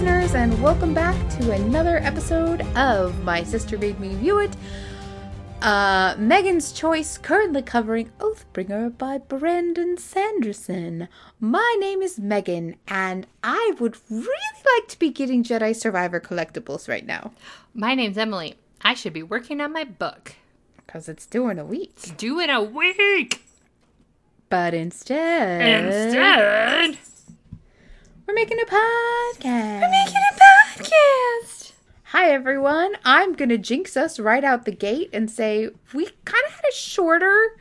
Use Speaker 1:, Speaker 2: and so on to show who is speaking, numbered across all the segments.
Speaker 1: listeners, and welcome back to another episode of My Sister Made Me View It. Uh, Megan's Choice, currently covering Oathbringer by Brandon Sanderson. My name is Megan, and I would really like to be getting Jedi Survivor collectibles right now.
Speaker 2: My name's Emily. I should be working on my book.
Speaker 1: Because it's due in a week.
Speaker 2: Due in a week!
Speaker 1: But instead.
Speaker 2: Instead,
Speaker 1: We're making a podcast.
Speaker 2: we're making a podcast!
Speaker 1: Hi, everyone. I'm going to jinx us right out the gate and say we kind of had a shorter,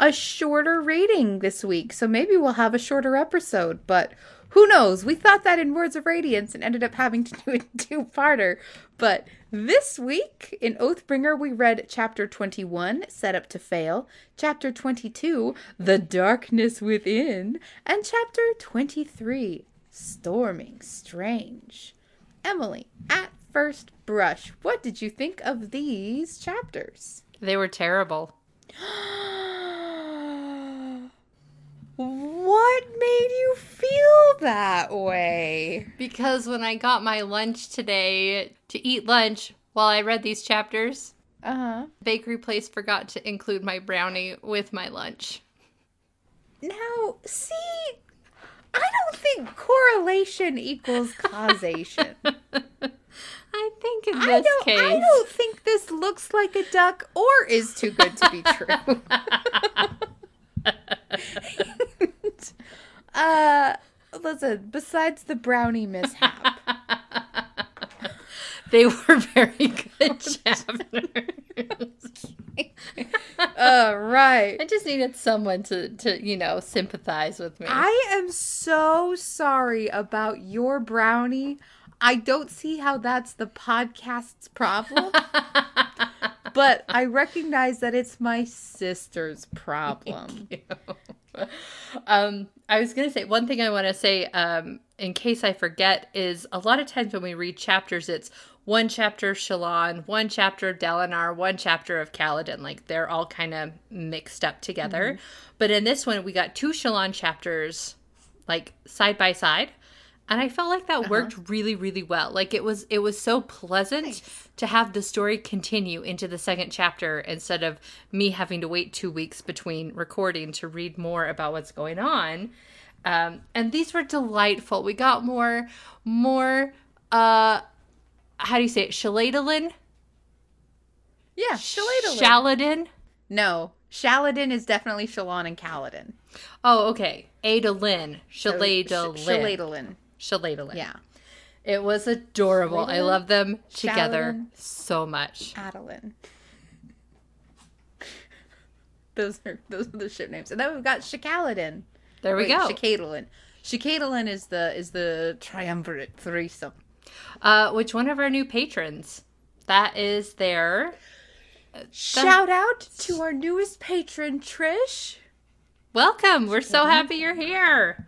Speaker 1: a shorter rating this week. So maybe we'll have a shorter episode, but who knows? We thought that in Words of Radiance and ended up having to do a two-parter. But this week in Oathbringer, we read chapter 21, Set Up to Fail, chapter 22, The Darkness Within, and chapter 23, Storming Strange. Emily, at first brush, what did you think of these chapters?
Speaker 2: They were terrible.
Speaker 1: what made you feel that way?
Speaker 2: Because when I got my lunch today to eat lunch while I read these chapters,
Speaker 1: Uh huh.
Speaker 2: bakery place forgot to include my brownie with my lunch.
Speaker 1: Now, see, I don't think correlation equals causation.
Speaker 2: I think in
Speaker 1: I
Speaker 2: this
Speaker 1: don't.
Speaker 2: case.
Speaker 1: I don't think this looks like a duck or is too good to be true. uh, listen. Besides the brownie mishap,
Speaker 2: They were very good chapters.
Speaker 1: uh, right.
Speaker 2: I just needed someone to, to, you know, sympathize with me.
Speaker 1: I am so sorry about your brownie. I don't see how that's the podcast's problem, but I recognize that it's my sister's problem.
Speaker 2: um, I was gonna say one thing I want to say, um, in case I forget, is a lot of times when we read chapters, it's one chapter of Shallan, one chapter of Dalinar, one chapter of Kaladin. Like they're all kind of mixed up together. Mm-hmm. But in this one, we got two Shallan chapters, like side by side. And I felt like that uh-huh. worked really, really well. Like it was, it was so pleasant to have the story continue into the second chapter instead of me having to wait two weeks between recording to read more about what's going on. Um, and these were delightful. We got more, more. uh How do you say it? Shaladalin?
Speaker 1: Yeah, Shaladin.
Speaker 2: Shaladin?
Speaker 1: no, Shaladin is definitely Shallan and Kaladin.
Speaker 2: Oh, okay. Adalin. Shaladalin.
Speaker 1: Shaladin.
Speaker 2: Shaladalin.
Speaker 1: Yeah.
Speaker 2: It was adorable. I love them together
Speaker 1: Shaladin.
Speaker 2: so much.
Speaker 1: Adeline. Those are those are the ship names, and then we've got Shakaladin.
Speaker 2: There we
Speaker 1: Wait,
Speaker 2: go.
Speaker 1: Shakadalin. Shakadalin is the is the triumvirate threesome.
Speaker 2: Uh, which one of our new patrons? That is their.
Speaker 1: Shout out to our newest patron, Trish.
Speaker 2: Welcome. We're so happy you're here.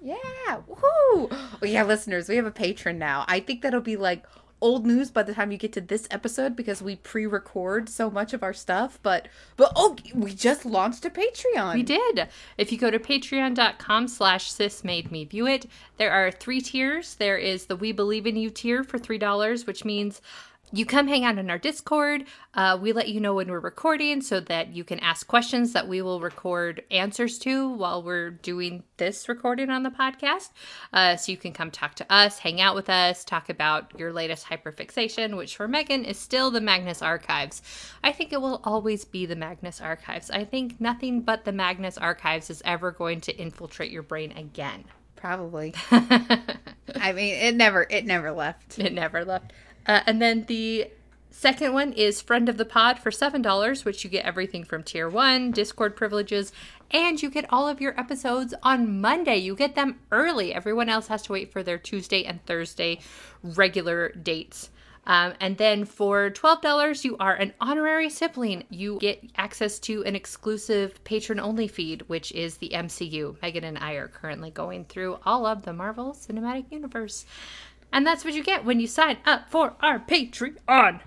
Speaker 1: Yeah, woohoo! Oh yeah, listeners, we have a patron now. I think that'll be like old news by the time you get to this episode because we pre-record so much of our stuff. But but oh, we just launched a Patreon.
Speaker 2: We did. If you go to patreon.com slash sis made me view it, there are three tiers. There is the We Believe in You tier for $3, which means you come hang out in our Discord. Uh, we let you know when we're recording so that you can ask questions that we will record answers to while we're doing this recording on the podcast. Uh, so you can come talk to us, hang out with us, talk about your latest hyperfixation, which for Megan is still the Magnus Archives. I think it will always be the Magnus Archives. I think nothing but the Magnus Archives is ever going to infiltrate your brain again.
Speaker 1: Probably. I mean, it never it never left.
Speaker 2: It never left. Uh, and then the second one is Friend of the Pod for $7, which you get everything from Tier 1, Discord privileges, and you get all of your episodes on Monday. You get them early. Everyone else has to wait for their Tuesday and Thursday regular dates. Um, and then for $12, you are an honorary sibling. You get access to an exclusive patron only feed, which is the MCU. Megan and I are currently going through all of the Marvel Cinematic Universe. And that's what you get when you sign up for our Patreon.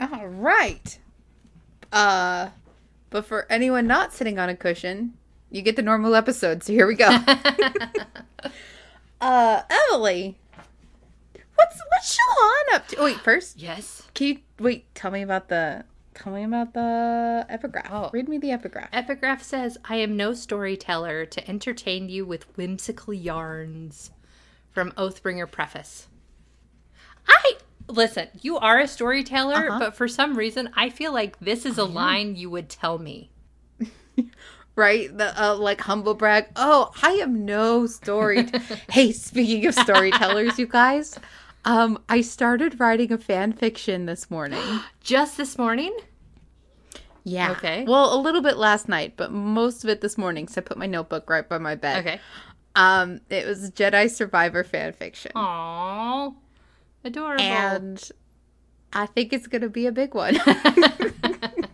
Speaker 1: All right. Uh, but for anyone not sitting on a cushion, you get the normal episode. So here we go. Uh, Emily, what's what's Shallan up to? Oh, wait, first,
Speaker 2: Yes.
Speaker 1: can you wait? Tell me about the. Tell me about the epigraph.
Speaker 2: Oh.
Speaker 1: Read me the epigraph.
Speaker 2: Epigraph says, I am no storyteller to entertain you with whimsical yarns. From Oathbringer Preface. I. Listen, you are a storyteller,
Speaker 1: Uh-huh.
Speaker 2: but for some reason, I feel like this is a line you would tell me.
Speaker 1: right? The uh, like humble brag. Oh, I am no story. hey, speaking of storytellers, you guys, um, I started writing a fan fiction this morning.
Speaker 2: Just this morning?
Speaker 1: Yeah.
Speaker 2: Okay.
Speaker 1: Well, a little bit last night, but most of it this morning. So I put my notebook right by my bed.
Speaker 2: Okay.
Speaker 1: Um, it was Jedi Survivor fan fiction,
Speaker 2: Aww. Adorable.
Speaker 1: and I think it's gonna be a big one.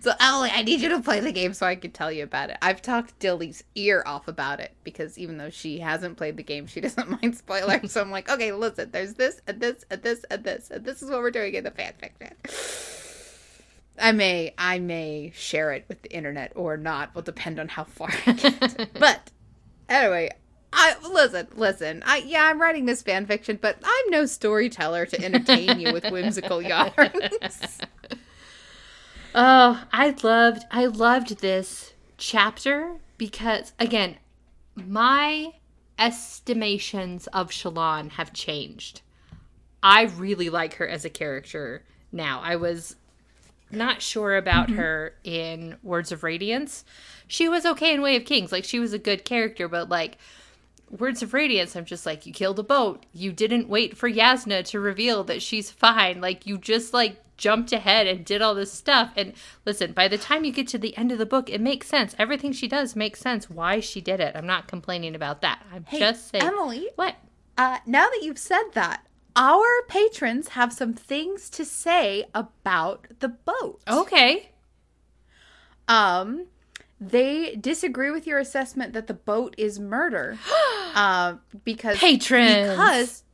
Speaker 1: So Emily, I need you to play the game so I can tell you about it. I've talked Dilly's ear off about it because even though she hasn't played the game, she doesn't mind spoilers. so I'm like, okay, listen, there's this and this and this and this and this is what we're doing in the fan fiction. I may I may share it with the internet or not. Will depend on how far I get. but anyway, I listen, listen. I yeah, I'm writing this fan fiction, but I'm no storyteller to entertain you with whimsical yarns.
Speaker 2: Oh, I loved I loved this chapter because again, my estimations of Shallan have changed. I really like her as a character now. I was not sure about her in Words of Radiance. She was okay in Way of Kings. Like she was a good character, but like Words of Radiance, I'm just like, you killed a boat. You didn't wait for Jasnah to reveal that she's fine. Like, you just, like, jumped ahead and did all this stuff. And listen, by the time you get to the end of the book, it makes sense. Everything she does makes sense why she did it. I'm not complaining about that. I'm
Speaker 1: Hey,
Speaker 2: just saying.
Speaker 1: Emily,
Speaker 2: What?
Speaker 1: Uh, now that you've said that, our patrons have some things to say about the boat.
Speaker 2: Okay.
Speaker 1: Um, they disagree with your assessment that the boat is murder. uh, because
Speaker 2: Patrons.
Speaker 1: because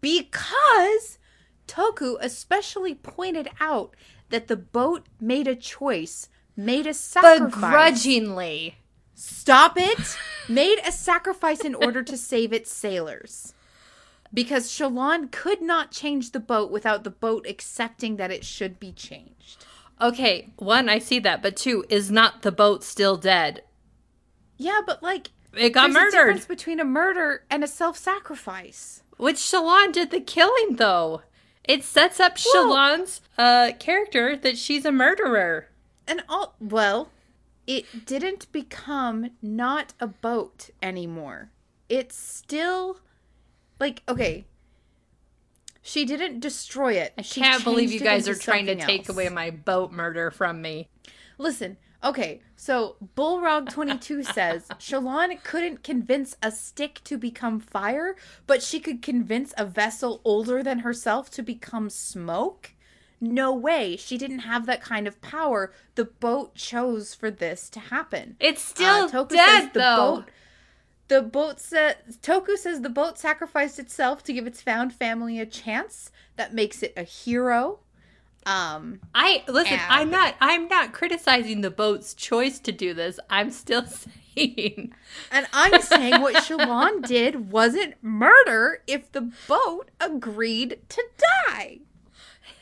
Speaker 1: because Toku especially pointed out that the boat made a choice, made a sacrifice.
Speaker 2: Begrudgingly.
Speaker 1: Stop it! Made a sacrifice in order to save its sailors. Because Shallan could not change the boat without the boat accepting that it should be changed.
Speaker 2: Okay, one, I see that, but two, is not the boat still dead?
Speaker 1: Yeah, but like
Speaker 2: It got
Speaker 1: there's a
Speaker 2: murdered.
Speaker 1: difference between a murder and a self-sacrifice.
Speaker 2: Which Shallan did the killing, though. It sets up
Speaker 1: Well-
Speaker 2: Shallan's uh, character that she's a murderer.
Speaker 1: And all well, it didn't become not a boat anymore. It's still like okay. She didn't destroy it.
Speaker 2: I
Speaker 1: She
Speaker 2: can't believe you guys are trying to take
Speaker 1: else.
Speaker 2: away my boat murder from me.
Speaker 1: Listen, okay, so Bullrog22 says Shallan couldn't convince a stick to become fire, but she could convince a vessel older than herself to become smoke? No way. She didn't have that kind of power. The boat chose for this to happen.
Speaker 2: It's still
Speaker 1: Uh,
Speaker 2: dead,
Speaker 1: says the
Speaker 2: though.
Speaker 1: boat the boat says Toku says the boat sacrificed itself to give its found family a chance. That makes it a hero. Um
Speaker 2: I listen.
Speaker 1: And-
Speaker 2: I'm not. I'm not criticizing the boat's choice to do this. I'm still saying
Speaker 1: And I'm saying what Shallan did wasn't murder if the boat agreed to die.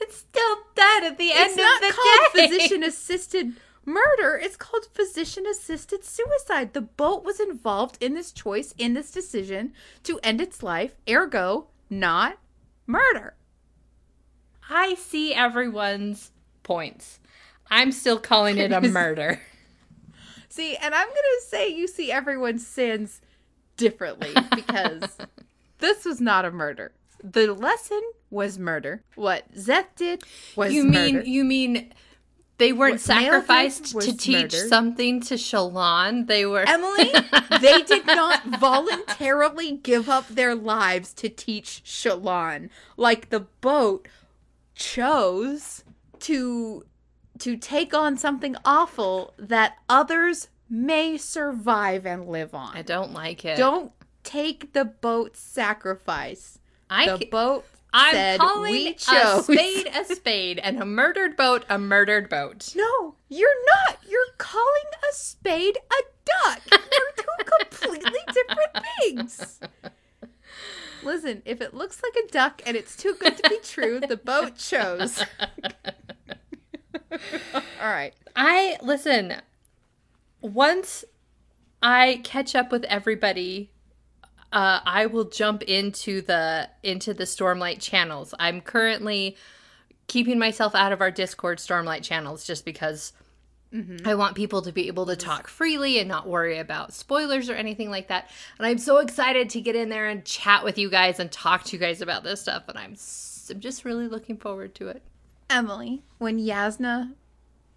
Speaker 2: it's still dead at the end
Speaker 1: It's not
Speaker 2: of the day.
Speaker 1: called
Speaker 2: day.
Speaker 1: physician assisted murder. It's called physician assisted suicide. The boat was involved in this choice, in this decision to end its life, ergo, not murder.
Speaker 2: I see everyone's points. I'm still calling it a murder.
Speaker 1: See, and I'm going to say you see everyone's sins differently because this was not a murder. The lesson was murder. What Szeth did was
Speaker 2: you mean
Speaker 1: murder.
Speaker 2: you mean they weren't
Speaker 1: What
Speaker 2: sacrificed to teach
Speaker 1: murder.
Speaker 2: something to Shallan? They were
Speaker 1: Emily, they did not voluntarily give up their lives to teach Shallan. Like the boat chose to to take on something awful that others may survive and live on.
Speaker 2: I don't like it.
Speaker 1: Don't take the boat's sacrifice.
Speaker 2: I
Speaker 1: The
Speaker 2: ca-
Speaker 1: boat
Speaker 2: I'm
Speaker 1: said
Speaker 2: calling
Speaker 1: we
Speaker 2: a spade a spade and a murdered boat a murdered boat.
Speaker 1: No, you're not. You're calling a spade a duck. They're two completely different things. Listen, if it looks like a duck and it's too good to be true, the boat shows. All right.
Speaker 2: I listen. Once I catch up with everybody, uh, I will jump into the into the Stormlight channels. I'm currently keeping myself out of our Discord Stormlight channels just because I want people to be able to talk freely and not worry about spoilers or anything like that. And I'm so excited to get in there and chat with you guys and talk to you guys about this stuff. And I'm, s- I'm just really looking forward to it.
Speaker 1: Emily, when Jasnah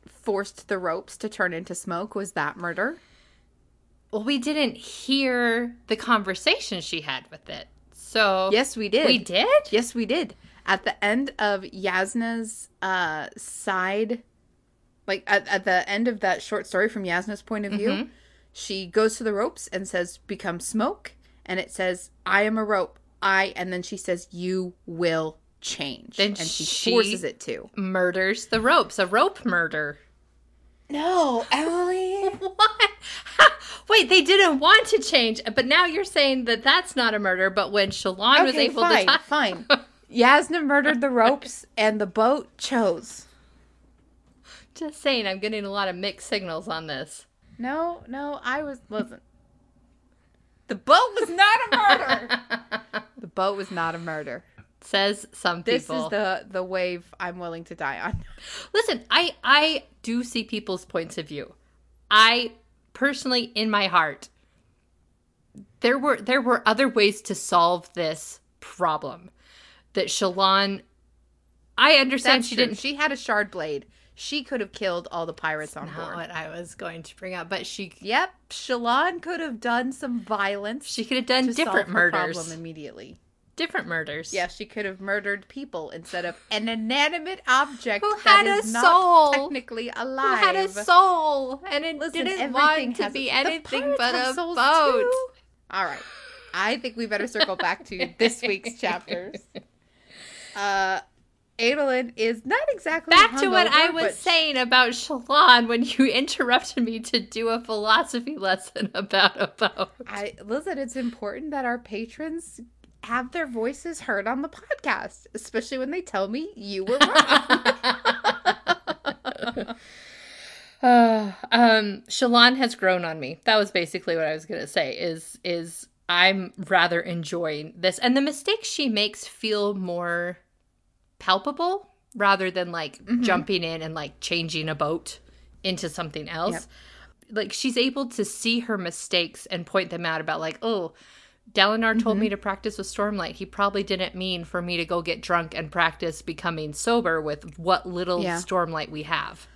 Speaker 1: forced the ropes to turn into smoke, was that murder?
Speaker 2: Well, we didn't hear the conversation she had with it. So
Speaker 1: Yes, we did.
Speaker 2: we did.
Speaker 1: Yes, we did. At the end of Jasnah's uh, side, like at, at the end of that short story from Jasnah's point of view,
Speaker 2: Mhm.
Speaker 1: she goes to the ropes and says, "Become smoke," and it says, "I am a rope." I, and then she says, "You will change,"
Speaker 2: Then
Speaker 1: and she,
Speaker 2: she-
Speaker 1: forces it to.
Speaker 2: Murders the ropes. A rope murder.
Speaker 1: No, Emily.
Speaker 2: What? Wait, they didn't want to change, but now you're saying that that's not a murder. But when Shallan was able
Speaker 1: fine,
Speaker 2: to tie,
Speaker 1: fine. Jasnah murdered the ropes, and the boat chose.
Speaker 2: just saying, I'm getting a lot of mixed signals on this.
Speaker 1: No, no, I was listen. The boat was not a murder. the boat was not a murder.
Speaker 2: Says some
Speaker 1: This
Speaker 2: people.
Speaker 1: is the the wave I'm willing to die on.
Speaker 2: Listen, I I do see people's points of view. I personally in my heart there were there were other ways to solve this problem. That Shallan I understand
Speaker 1: That's
Speaker 2: she
Speaker 1: true.
Speaker 2: didn't
Speaker 1: She had a shard blade. She could have killed all the pirates on
Speaker 2: not
Speaker 1: board.
Speaker 2: what I was going to bring up, but she
Speaker 1: Yep, Shallan could have done some violence.
Speaker 2: she could have done different murders.
Speaker 1: problem immediately.
Speaker 2: Different murders.
Speaker 1: Yeah, she could have murdered people instead of an inanimate object
Speaker 2: Who had
Speaker 1: is
Speaker 2: a
Speaker 1: not
Speaker 2: soul.
Speaker 1: technically
Speaker 2: Who had a soul and it
Speaker 1: Listen,
Speaker 2: didn't want to be
Speaker 1: the
Speaker 2: anything but a boat.
Speaker 1: too. All right. I think we better circle back to this week's chapters. Uh Adolin is not exactly
Speaker 2: Back to what I was saying about Shallan when you interrupted me to do a philosophy lesson about a boat.
Speaker 1: I listen, it's important that our patrons have their voices heard on the podcast, especially when they tell me you were wrong.
Speaker 2: Uh, um, Shallan has grown on me. That was basically what I was gonna say. Is is I'm rather enjoying this, and the mistakes she makes feel more palpable rather than like
Speaker 1: Mm-hmm.
Speaker 2: jumping in and like changing a boat into something else. Like she's able to see her mistakes and point them out about like, oh, Dalinar told
Speaker 1: Mm-hmm.
Speaker 2: me to practice with Stormlight. He probably didn't mean for me to go get drunk and practice becoming sober with what little
Speaker 1: Yeah.
Speaker 2: Stormlight we have.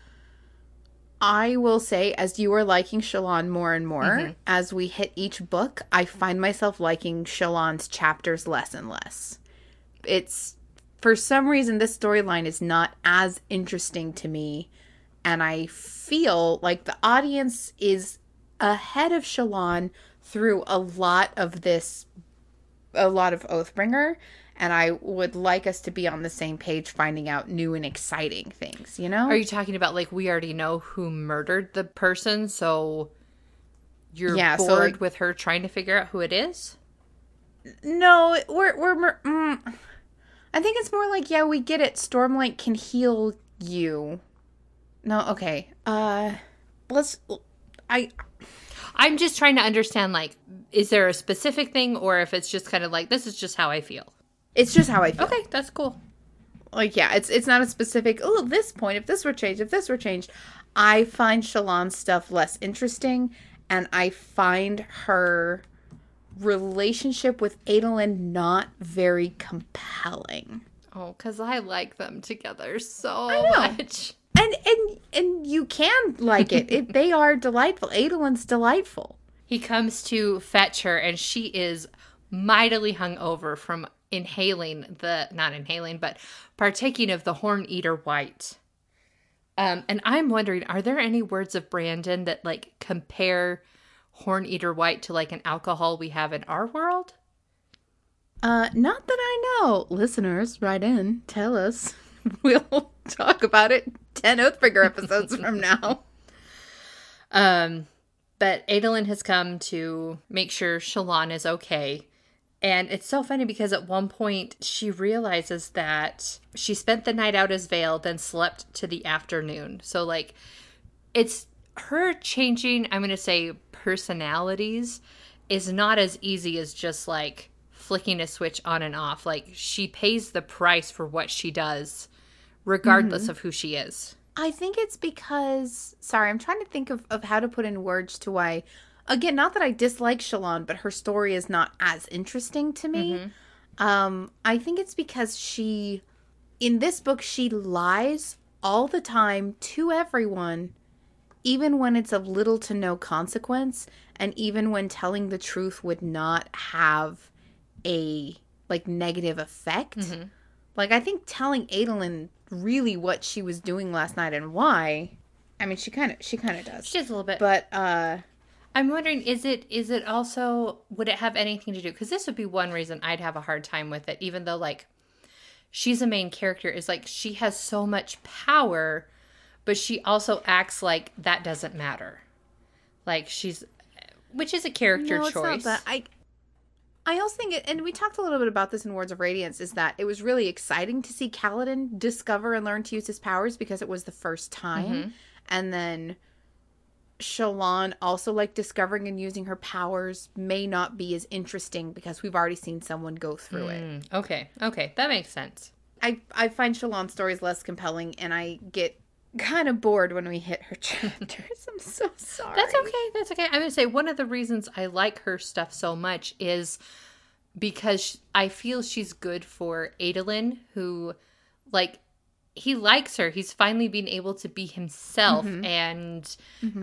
Speaker 1: I will say, as you are liking Shallan more and more,
Speaker 2: Mm-hmm.
Speaker 1: as we hit each book, I find myself liking Shallan's chapters less and less. It's for some reason this storyline is not as interesting to me, and I feel like the audience is ahead of Shallan through a lot of this, a lot of Oathbringer. And I would like us to be on the same page, finding out new and exciting things. You know?
Speaker 2: Are you talking about like we already know who murdered the person, so you're
Speaker 1: Yeah, so,
Speaker 2: bored
Speaker 1: like-
Speaker 2: with her trying to figure out who it is?
Speaker 1: No, we're we're. Mm, I think it's more like yeah, we get it. Stormlight can heal you. No, okay. Uh, let's. I
Speaker 2: I'm just trying to understand like is there a specific thing or if it's just kind of like this is just how I feel.
Speaker 1: it's just how I feel.
Speaker 2: Okay, that's cool.
Speaker 1: Like yeah, it's it's not a specific. Oh, this point. If this were changed, if this were changed, I find Shallan's stuff less interesting, and I find her relationship with Adolin not very compelling.
Speaker 2: Oh, cuz I like them together so much.
Speaker 1: And and and you can like it. it they are delightful. Adolin's delightful.
Speaker 2: He comes to fetch her and she is mightily hungover from inhaling the not inhaling but partaking of the horn eater white. Um, and I'm wondering, are there any words of Brandon that like compare horn eater white to like an alcohol we have in our world?
Speaker 1: Uh, not that I know. Listeners, write in, tell us. We'll talk about it ten Oathbringer episodes from now.
Speaker 2: Um, but Adolin has come to make sure Shallan is okay. And it's so funny because at one point she realizes that she spent the night out as Veil, then slept to the afternoon. So, like, it's her changing, I'm going to say, personalities is not as easy as just like flicking a switch on and off. Like, she pays the price for what she does, regardless mm-hmm. of who she is.
Speaker 1: I think it's because sorry, I'm trying to think of, of how to put in words to why again, not that I dislike Shallan, but her story is not as interesting to me. Mm-hmm. Um, I think it's because she in this book she lies all the time to everyone, even when it's of little to no consequence, and even when telling the truth would not have a like negative effect. Mm-hmm. Like I think telling Adolin really what she was doing last night and why. I mean, she kind of she kind of does.
Speaker 2: She does a little bit.
Speaker 1: But uh
Speaker 2: I'm wondering, is it is it also would it have anything to do? Because this would be one reason I'd have a hard time with it, even though like she's a main character. Is like she has so much power, but she also acts like that doesn't matter. Like she's, which is a character
Speaker 1: no, it's
Speaker 2: choice.
Speaker 1: not that. I I also think it, and we talked a little bit about this in Words of Radiance, is that it was really exciting to see Kaladin discover and learn to use his powers because it was the first time. And then Shallan also like discovering and using her powers may not be as interesting because we've already seen someone go through it.
Speaker 2: Mm, okay, okay, that makes sense.
Speaker 1: I I find Shallan's stories less compelling and I get kind of bored when we hit her chapters. I'm so sorry.
Speaker 2: That's okay. That's okay. I'm gonna say one of the reasons I like her stuff so much is because I feel she's good for Adolin, who, like, he likes her. He's finally been able to be himself, and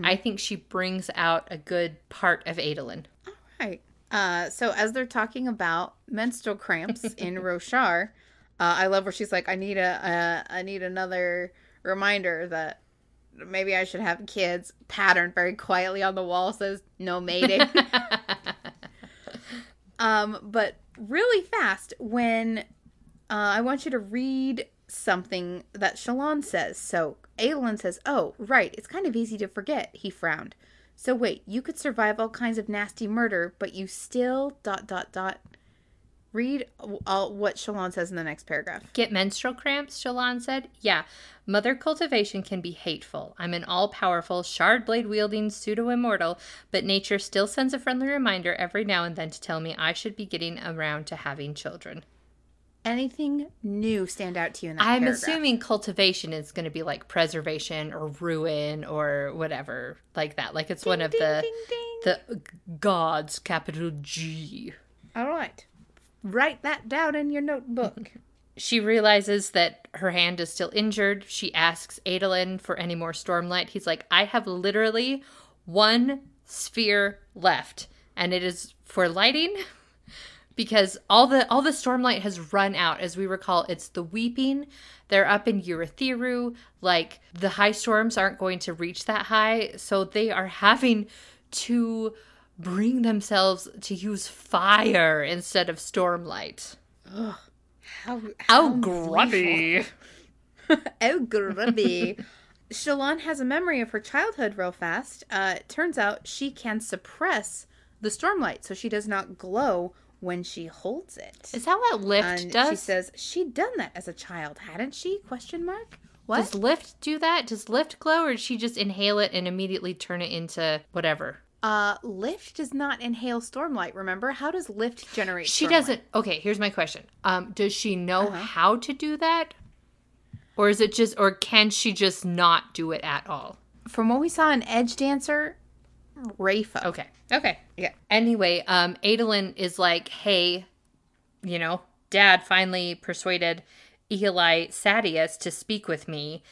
Speaker 2: I think she brings out a good part of Adolin.
Speaker 1: All right. Uh, so as they're talking about menstrual cramps in Roshar, uh, I love where she's like, "I need a, uh, I need another reminder that maybe I should have kids." Pattern very quietly on the wall says, "No mating." um, but really fast when uh, I want you to read something that Shallan says. So Adolin says, "Oh, right. It's kind of easy to forget." He frowned. So wait, you could survive all kinds of nasty murder, but you still dot dot dot. Read all what Shallan says in the next paragraph.
Speaker 2: Get menstrual cramps, Shallan said. Yeah, mother cultivation can be hateful. I'm an all powerful, shard blade wielding pseudo immortal, but nature still sends a friendly reminder every now and then to tell me I should be getting around to having children.
Speaker 1: Anything new stand out to you in that
Speaker 2: I'm
Speaker 1: paragraph?
Speaker 2: assuming cultivation is going to be like preservation or ruin or whatever, like that. Like it's one of
Speaker 1: Ding,
Speaker 2: the
Speaker 1: ding, ding.
Speaker 2: the gods, capital G.
Speaker 1: All right, write that down in your notebook.
Speaker 2: She realizes that her hand is still injured. She asks Adolin for any more stormlight. He's like, I have literally one sphere left, and it is for lighting because all the all the stormlight has run out. As we recall, it's the weeping. They're up in Urithiru. Like the high storms aren't going to reach that high, so they are having to bring themselves to use fire instead of stormlight.
Speaker 1: How
Speaker 2: How grubby.
Speaker 1: oh, grubby. Shallan has a memory of her childhood real fast. Uh, it turns out she can suppress the stormlight so she does not glow when she holds it.
Speaker 2: Is that what Lift
Speaker 1: and
Speaker 2: does?
Speaker 1: she says she'd done that as a child, hadn't she? Question mark. What?
Speaker 2: Does Lift do that? Does Lift glow, or does she just inhale it and immediately turn it into whatever?
Speaker 1: Uh, Lift does not inhale stormlight. Remember, how does Lift generate?
Speaker 2: She
Speaker 1: stormlight?
Speaker 2: doesn't. Okay, here's my question. Um, does she know
Speaker 1: Uh-huh.
Speaker 2: how to do that, or is it just, or can she just not do it at all?
Speaker 1: From what we saw in Edgedancer, Rafa.
Speaker 2: Okay. Okay.
Speaker 1: Yeah.
Speaker 2: Anyway, um, Adolin is like, hey, you know, dad finally persuaded Ialai Sadeas to speak with me.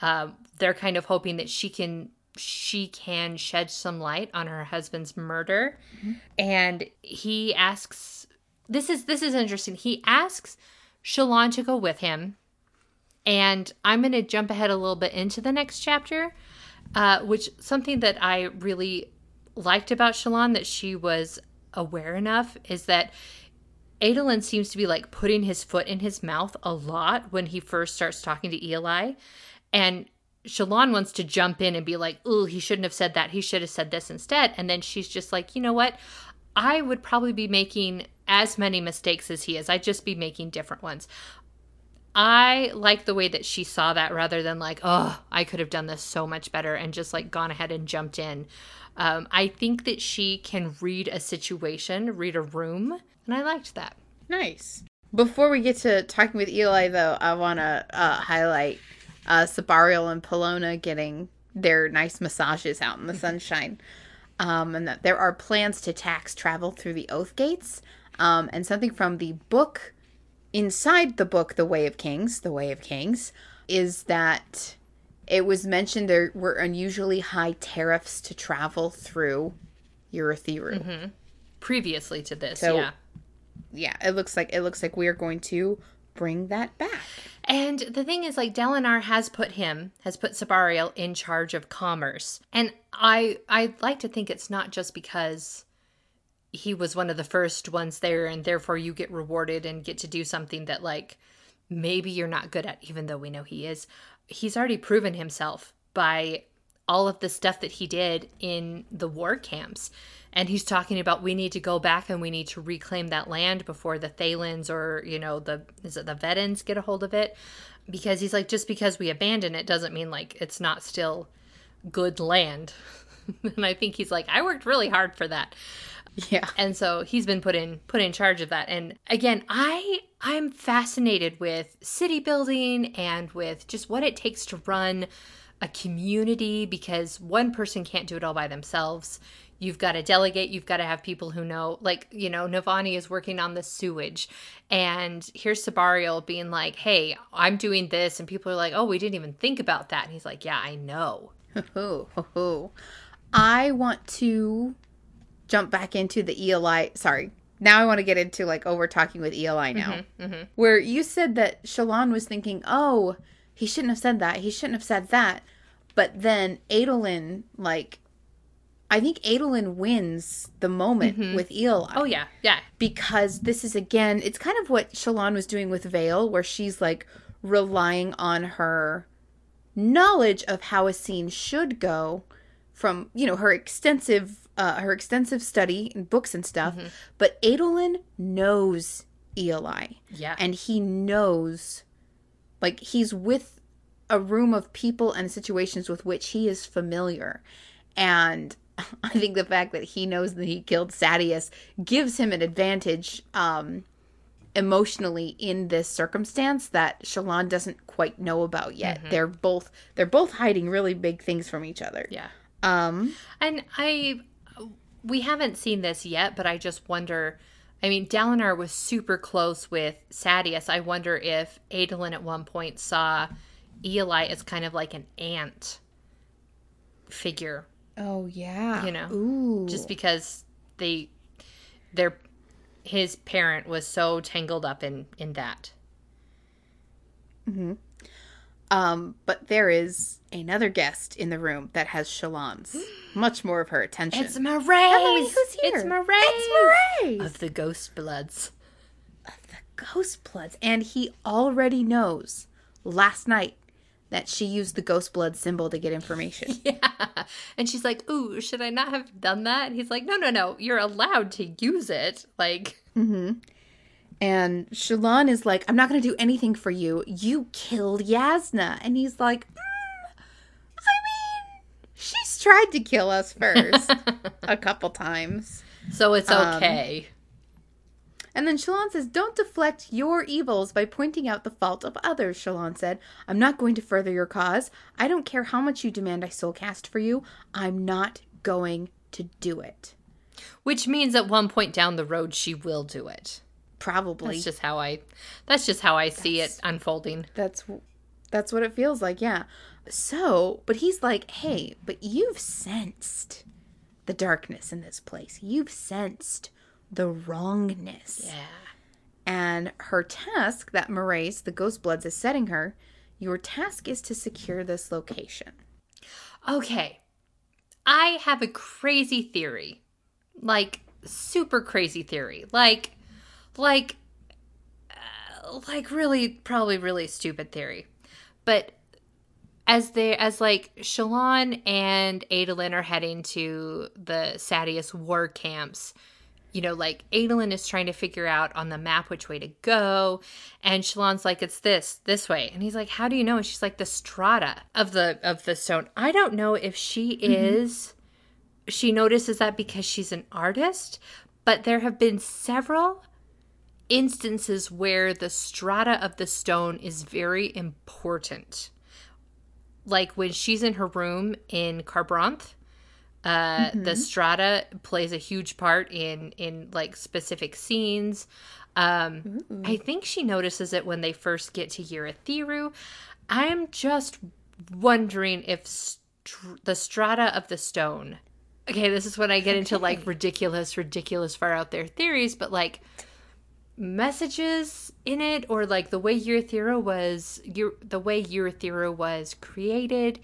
Speaker 2: Um, they're kind of hoping that she can she can shed some light on her husband's murder. And he asks this is this is interesting. He asks Shallan to go with him. And I'm going to jump ahead a little bit into the next chapter, uh, which something that I really liked about Shallan that she was aware enough is that Adolin seems to be like putting his foot in his mouth a lot when he first starts talking to Ialai. And Shallan wants to jump in and be like, oh, he shouldn't have said that. He should have said this instead. And then she's just like, you know what? I would probably be making as many mistakes as he is. I'd just be making different ones. I like the way that she saw that rather than like, oh, I could have done this so much better and just like gone ahead and jumped in. Um, I think that she can read a situation, read a room, and I liked that.
Speaker 1: Nice. Before we get to talking with Ialai, though, I want to uh, highlight uh, Sebarial and Palona getting their nice massages out in the sunshine. Um, and that there are plans to tax travel through the Oath Gates. Um, and something from the book inside the book, The Way of Kings, The Way of Kings, is that it was mentioned there were unusually high tariffs to travel through Urithiru.
Speaker 2: Mm-hmm. Previously to this,
Speaker 1: So-
Speaker 2: yeah.
Speaker 1: Yeah, it looks like it looks like we are going to bring that back.
Speaker 2: And the thing is, like Dalinar has put him, has put Sebarial in charge of commerce, and I, I like to think it's not just because he was one of the first ones there, and therefore you get rewarded and get to do something that like maybe you're not good at, even though we know he is. He's already proven himself by all of the stuff that he did in the war camps. And he's talking about we need to go back and we need to reclaim that land before the Thaylens or, you know, the is it the Vedens get a hold of it? Because he's like, just because we abandon it doesn't mean like it's not still good land. and I think he's like, I worked really hard for that
Speaker 1: Yeah.
Speaker 2: and so he's been put in put in charge of that and again i i'm fascinated with city building and with just what it takes to run a community because one person can't do it all by themselves you've got to delegate you've got to have people who know like you know navani is working on the sewage and here's sebarial being like hey i'm doing this and people are like oh we didn't even think about that and he's like yeah i know.
Speaker 1: I want to jump back into the Ialai. Sorry. Now I want to get into like, oh, we're talking with Ialai now. Mm-hmm, mm-hmm. Where you said that Shallan was thinking, oh, he shouldn't have said that. He shouldn't have said that. But then Adolin, like, I think Adolin wins the moment with Ialai
Speaker 2: oh yeah. Yeah.
Speaker 1: Because this is again it's kind of what Shallan was doing with Veil where she's like relying on her knowledge of how a scene should go from you know her extensive uh, her extensive study in books and stuff. But Adolin knows Ialai
Speaker 2: yeah.
Speaker 1: And he knows like he's with a room of people and situations with which he is familiar. And i think the fact that he knows that he killed sadeas gives him an advantage um emotionally in this circumstance that shallan doesn't quite know about yet they're both they're both hiding really big things from each other
Speaker 2: yeah
Speaker 1: um
Speaker 2: And I, we haven't seen this yet, but I just wonder. I mean, Dalinar was super close with Sadeas. I wonder if Adolin at one point saw Ialai as kind of like an aunt figure,
Speaker 1: oh yeah
Speaker 2: You know,
Speaker 1: ooh
Speaker 2: just because they, their, his parent was so tangled up in in that.
Speaker 1: Um, but there is another guest in the room that has Shallan's much more of her attention.
Speaker 2: It's Mraize.
Speaker 1: Emily, who's here?
Speaker 2: It's Mraize.
Speaker 1: It's Mraize.
Speaker 2: of the Ghost Bloods.
Speaker 1: Of the Ghost Bloods, and he already knows last night that she used the Ghost Blood symbol to get information.
Speaker 2: Yeah. And she's like, Ooh, should I not have done that? And he's like, No, no, no. You're allowed to use it. Like,
Speaker 1: and Shallan is like, "I'm not going to do anything for you. You killed Jasnah," and he's like, mm, "I mean, she's tried to kill us first a couple times."
Speaker 2: so it's
Speaker 1: Um,
Speaker 2: okay.
Speaker 1: And then Shallan says, Don't deflect your evils by pointing out the fault of others, Shallan said. I'm not going to further your cause. I don't care how much you demand I soul cast for you. I'm not going to do it.
Speaker 2: Which means at one point down the road she will do it.
Speaker 1: Probably.
Speaker 2: That's just how I that's just how I see it unfolding.
Speaker 1: That's that's what it feels like, yeah. So, but he's like, "Hey, but you've sensed the darkness in this place. You've sensed the wrongness."
Speaker 2: Yeah.
Speaker 1: And her task that Mraize, the Ghost Bloods, is setting her, your task is to secure this location.
Speaker 2: Okay. I have a crazy theory. Like super crazy theory. Like like uh, like really probably really stupid theory. But as they as like Shallan and Adolin are heading to the Sadeas war camps, you know, like Adolin is trying to figure out on the map which way to go. And Shallan's like, it's this, this way. And he's like, How do you know? And she's like, the strata of the of the stone. I don't know if she
Speaker 1: Mm-hmm.
Speaker 2: is she notices that because she's an artist, but there have been several instances where the strata of the stone is very important. Like when she's in her room in Kharbranth, uh, the strata plays a huge part in in like specific scenes. Um, I think she notices it when they first get to Urithiru. I'm just wondering if str- the strata of the stone. Okay, this is when I get into like ridiculous, ridiculous, far out there theories, but like messages in it or like the way Urithiru was the way Urithiru was created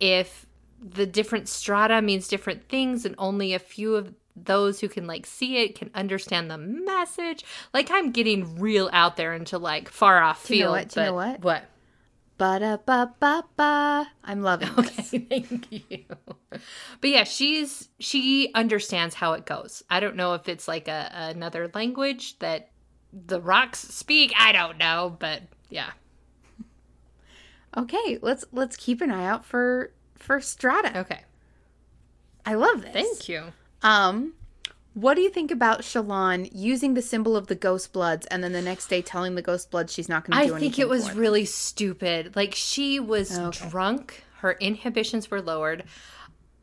Speaker 2: if the different strata means different things and only a few of those who can like see it can understand the message like i'm getting real out there into like far off
Speaker 1: Do you know what? Do you know what?
Speaker 2: what
Speaker 1: Ba ba ba ba. I'm loving this.
Speaker 2: Okay, thank you. But yeah, she's she understands how it goes. I don't know if it's like a another language that the rocks speak. I don't know, but yeah.
Speaker 1: Okay, let's let's keep an eye out for for Strata.
Speaker 2: Okay.
Speaker 1: I love this.
Speaker 2: Thank you.
Speaker 1: Um, what do you think about Shallan using the symbol of the Ghost Bloods and then the next day telling the Ghost Bloods she's not going to
Speaker 2: I
Speaker 1: do anything?
Speaker 2: I think it was really stupid. Like she was
Speaker 1: Okay.
Speaker 2: drunk, her inhibitions were lowered.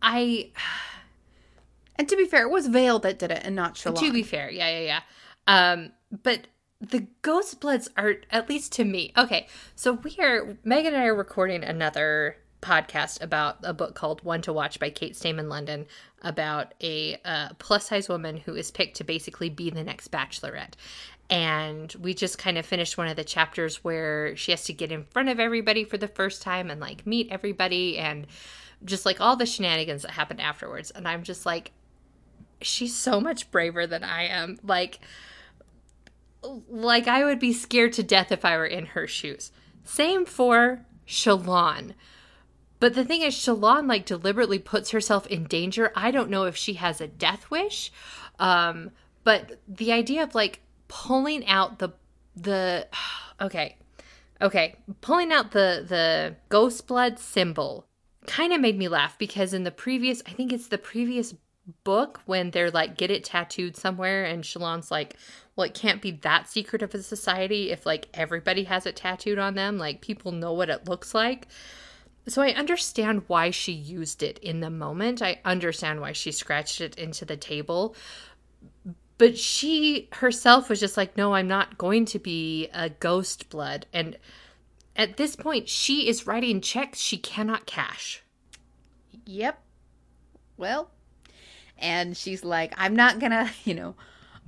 Speaker 2: I
Speaker 1: And to be fair, it was Veil that did it and not Shallan.
Speaker 2: To be fair, yeah, yeah, yeah. Um, but the ghost bloods are at least to me. Okay, so we are Megan and I are recording another podcast about a book called One to Watch by Kate Stayman-London about a uh, plus size woman who is picked to basically be the next bachelorette. And we just kind of finished one of the chapters where she has to get in front of everybody for the first time and like meet everybody and just like all the shenanigans that happened afterwards. And I'm just like, she's so much braver than I am. Like, like I would be scared to death if I were in her shoes. Same for Shallan. But the thing is, Shallan like deliberately puts herself in danger. I don't know if she has a death wish, um, but the idea of like pulling out the the okay, okay, pulling out the the ghost blood symbol kind of made me laugh because in the previous, I think it's the previous book when they're like get it tattooed somewhere and Shallan's like well it can't be that secret of a society if like everybody has it tattooed on them like people know what it looks like so I understand why she used it in the moment. I understand why she scratched it into the table. But she herself was just like no I'm not going to be a ghost blood. And at this point she is writing checks she cannot cash.
Speaker 1: Yep. Well, and she's like, I'm not gonna, you know,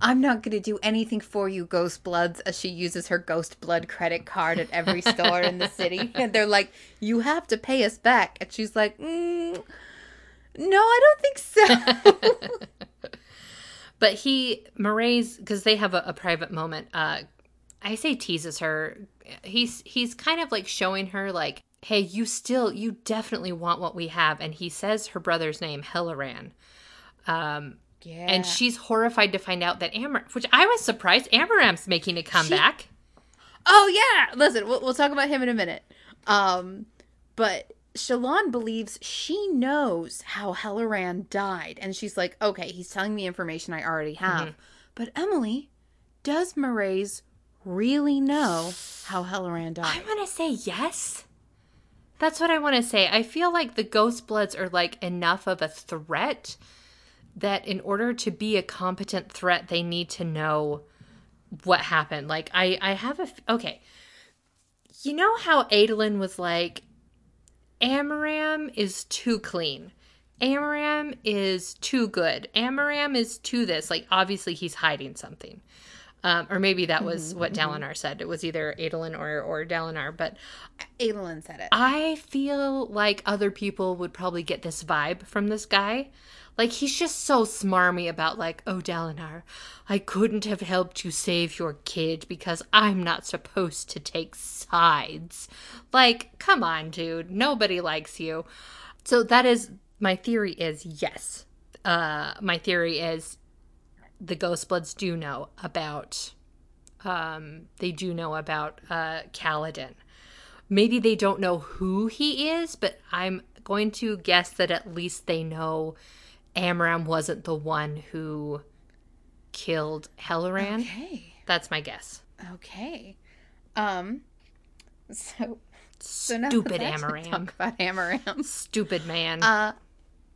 Speaker 1: I'm not gonna do anything for you, Ghost Bloods, as she uses her Ghost Blood credit card at every store in the city. And they're like, You have to pay us back. And she's like, mm, No, I don't think so.
Speaker 2: But he, Mraize's, because they have a, a private moment. Uh, I say teases her. He's he's kind of like showing her like, hey, you still, you definitely want what we have. And he says her brother's name, Helaran. Um,
Speaker 1: yeah.
Speaker 2: and she's horrified to find out that Amar, which I was surprised, Amaram's making a comeback.
Speaker 1: Oh yeah, listen, we'll, we'll talk about him in a minute. Um, but Shallan believes she knows how Helaran died, and she's like, okay, he's telling me information I already have. But Emily, does Mraize really know how Helaran died?
Speaker 2: I want to say yes. That's what I want to say. I feel like the Ghost Bloods are like enough of a threat that in order to be a competent threat, they need to know what happened. Like I, I have a f- okay. You know how Adolin was like, Amaram is too clean. Amaram is too good. Amaram is too this. Like obviously he's hiding something. Um, or maybe that was what Dalinar said. It was either Adolin or or Dalinar. But
Speaker 1: Adolin said it.
Speaker 2: I feel like other people would probably get this vibe from this guy. Like he's just so smarmy about like, oh Dalinar, I couldn't have helped you save your kid because I'm not supposed to take sides. Like, come on, dude. Nobody likes you. So that is my theory is yes. Uh my theory is the Ghostbloods do know about um they do know about uh Kaladin. Maybe they don't know who he is, but I'm going to guess that at least they know Amaram wasn't the one who killed Helaran.
Speaker 1: Okay.
Speaker 2: That's my guess.
Speaker 1: Okay. Um. So. So now
Speaker 2: Stupid Amaram.
Speaker 1: Talk about Amaram.
Speaker 2: Stupid man.
Speaker 1: Uh,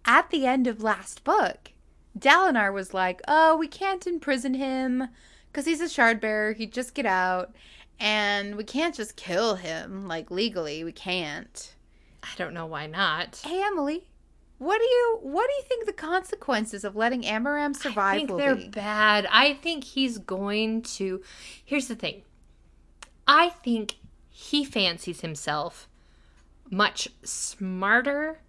Speaker 1: at the end of last book, Dalinar was like, "Oh, we can't imprison him because he's a shard bearer. He'd just get out, and we can't just kill him like legally. We can't."
Speaker 2: I don't know why not.
Speaker 1: Hey, Emily, what do you what do you think the consequences of letting Amaram survive will be?
Speaker 2: I think they're
Speaker 1: be?
Speaker 2: bad. I think he's going to. Here's the thing. I think he fancies himself much smarter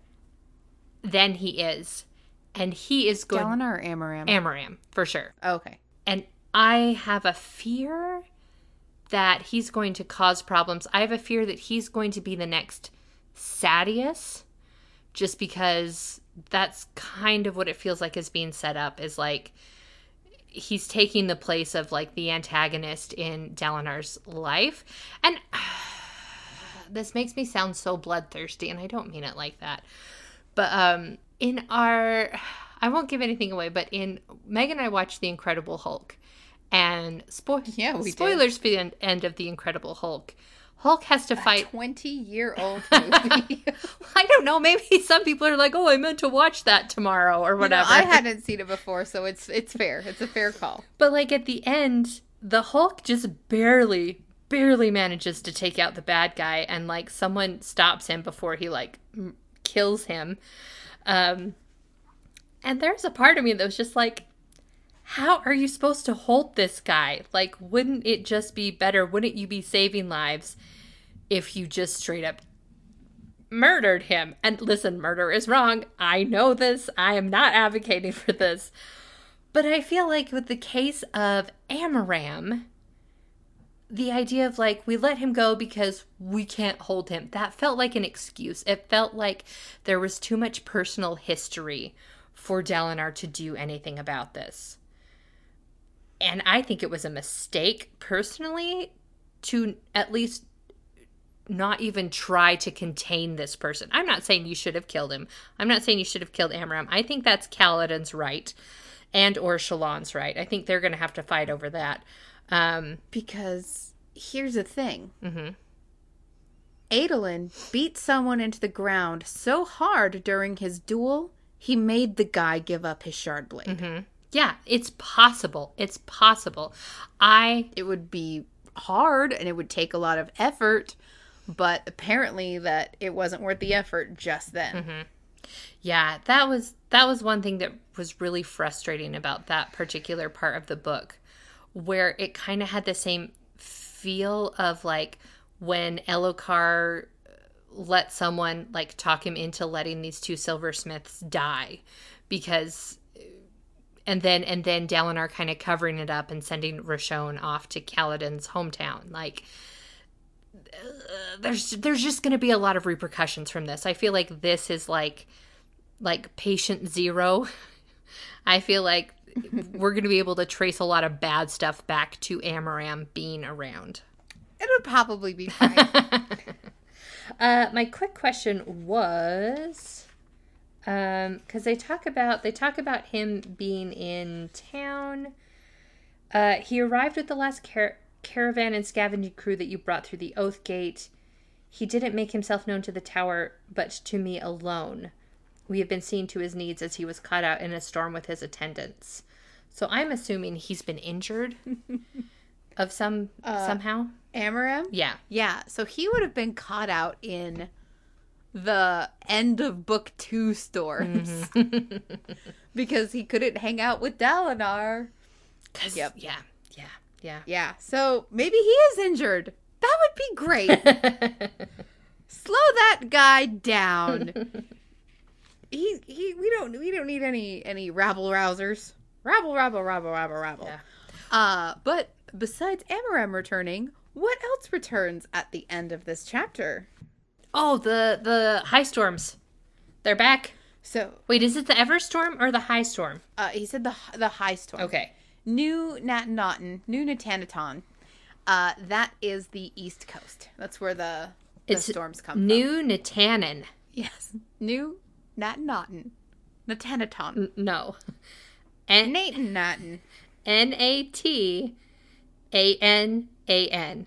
Speaker 2: than he is, and he is going
Speaker 1: Dalinar or Amaram?
Speaker 2: Amaram for sure.
Speaker 1: okay.
Speaker 2: And I have a fear that he's going to cause problems. I have a fear that he's going to be the next Sadeas, just because that's kind of what it feels like is being set up. Is like he's taking the place of like the antagonist in Dalinar's life, and this makes me sound so bloodthirsty, and I don't mean it like that. But um, in our, I won't give anything away, but in Megan and I watched The Incredible Hulk, and spo-
Speaker 1: Yeah, we did.
Speaker 2: spoilers for the end of The Incredible Hulk. Hulk has to fight.
Speaker 1: Twenty year old movie.
Speaker 2: I don't know. Maybe some people are like, "Oh, I meant to watch that tomorrow" or
Speaker 1: You know,
Speaker 2: whatever.
Speaker 1: I hadn't seen it before, so it's it's fair. It's a fair call.
Speaker 2: But like at the end, the Hulk just barely, barely manages to take out the bad guy, and like someone stops him before he like m- kills him. Um, and there's a part of me that was just like, how are you supposed to hold this guy? Like, wouldn't it just be better? Wouldn't you be saving lives if you just straight up murdered him? And listen, murder is wrong. I know this. I am not advocating for this. But I feel like with the case of Amaram, the idea of like, we let him go because we can't hold him, that felt like an excuse. It felt like there was too much personal history for Dalinar to do anything about this. And I think it was a mistake, personally, to at least not even try to contain this person. I'm not saying you should have killed him. I'm not saying you should have killed Amaram. I think that's Kaladin's right and or Shallan's right. I think they're going to have to fight over that. Um,
Speaker 1: Because here's the thing.
Speaker 2: mhm.
Speaker 1: Adolin beat someone into the ground so hard during his duel, he made the guy give up his shard blade.
Speaker 2: Yeah, it's possible. It's possible. I
Speaker 1: It would be hard and it would take a lot of effort, but apparently that it wasn't worth the effort just then. Mm-hmm.
Speaker 2: Yeah, that was that was one thing that was really frustrating about that particular part of the book where it kind of had the same feel of like when Elhokar let someone like talk him into letting these two silversmiths die because and then and then Dalinar kind of covering it up and sending Roshone off to Kaladin's hometown like uh, there's there's just going to be a lot of repercussions from this. I feel like this is like like patient zero. I feel like we're going to be able to trace a lot of bad stuff back to Amaram being around.
Speaker 1: It would probably be fine.
Speaker 2: Uh, my quick question was, um, because they talk about they talk about him being in town. Uh, he arrived with the last car- caravan and scavenging crew that you brought through the Oath Gate. He didn't make himself known to the tower, but to me alone. We have been seen to his needs as he was caught out in a storm with his attendants. So I'm assuming he's been injured of some somehow.
Speaker 1: Amaram?
Speaker 2: Yeah.
Speaker 1: Yeah, so he would have been caught out in the end of book two storms because he couldn't hang out with Dalinar. Yep.
Speaker 2: Yeah. Yeah. Yeah.
Speaker 1: Yeah, so maybe he is injured. That would be great. Slow that guy down. he he we don't we don't need any any rabble rousers. Rabble rabble rabble rabble rabble.
Speaker 2: Yeah.
Speaker 1: Uh but besides Amaram returning, what else returns at the end of this chapter?
Speaker 2: Oh, the the high storms. They're back.
Speaker 1: So,
Speaker 2: Wait, is it the Everstorm or the High Storm?
Speaker 1: uh he said the the high storm.
Speaker 2: Okay.
Speaker 1: New Natanaton, New Natanaton. Uh, that is the East Coast. That's where the, the
Speaker 2: It's
Speaker 1: storms come from.
Speaker 2: New Natanan.
Speaker 1: Yes. New Natanaton. Natanaton.
Speaker 2: No. N
Speaker 1: Natanaton.
Speaker 2: N A T A N A N.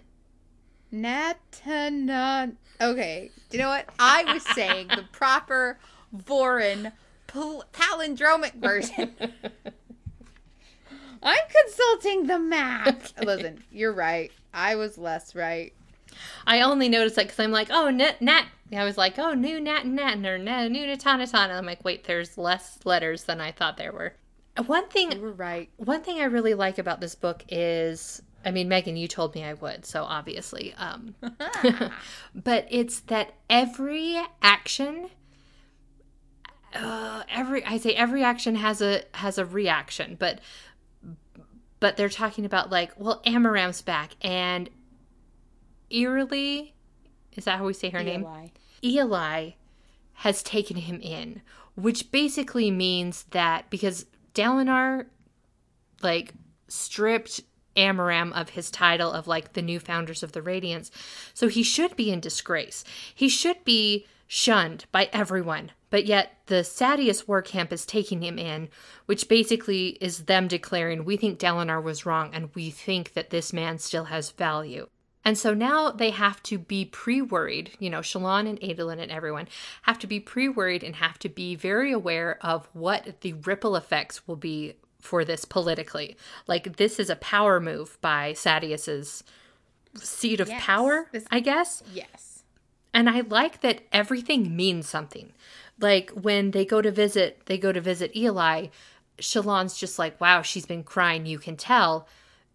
Speaker 1: Natanon. Okay. Do you know what? I was saying the proper Vorin pal- palindromic version. I'm consulting the math. Listen, you're right. I was less right.
Speaker 2: I only noticed that because I'm like, oh, nat, nat. I was like, oh, new nat, nat, or na- new natanatan. And I'm like, wait, there's less letters than I thought there were. One thing, You
Speaker 1: were right.
Speaker 2: one thing I really like about this book is, I mean, Megan, you told me I would, so obviously, um, but it's that every action, uh, every I say every action has a has a reaction, but but they're talking about like, well, Amaram's back and eerily, is that how we say her name?
Speaker 1: Ialai.
Speaker 2: Ialai has taken him in, which basically means that because Dalinar like stripped Amaram of his title of like the new founders of the Radiance, so he should be in disgrace. He should be shunned by everyone. But yet the Sadeas war camp is taking him in, which basically is them declaring we think Dalinar was wrong and we think that this man still has value. And so now they have to be pre worried, you know, Shallan and Adolin and everyone have to be pre worried and have to be very aware of what the ripple effects will be for this politically. Like, this is a power move by Sadeas's seat of
Speaker 1: Yes,
Speaker 2: power,
Speaker 1: this-
Speaker 2: I guess.
Speaker 1: Yes.
Speaker 2: And I like that everything means something. Like when they go to visit, they go to visit Ialai, Shallan's just like, wow, she's been crying, you can tell.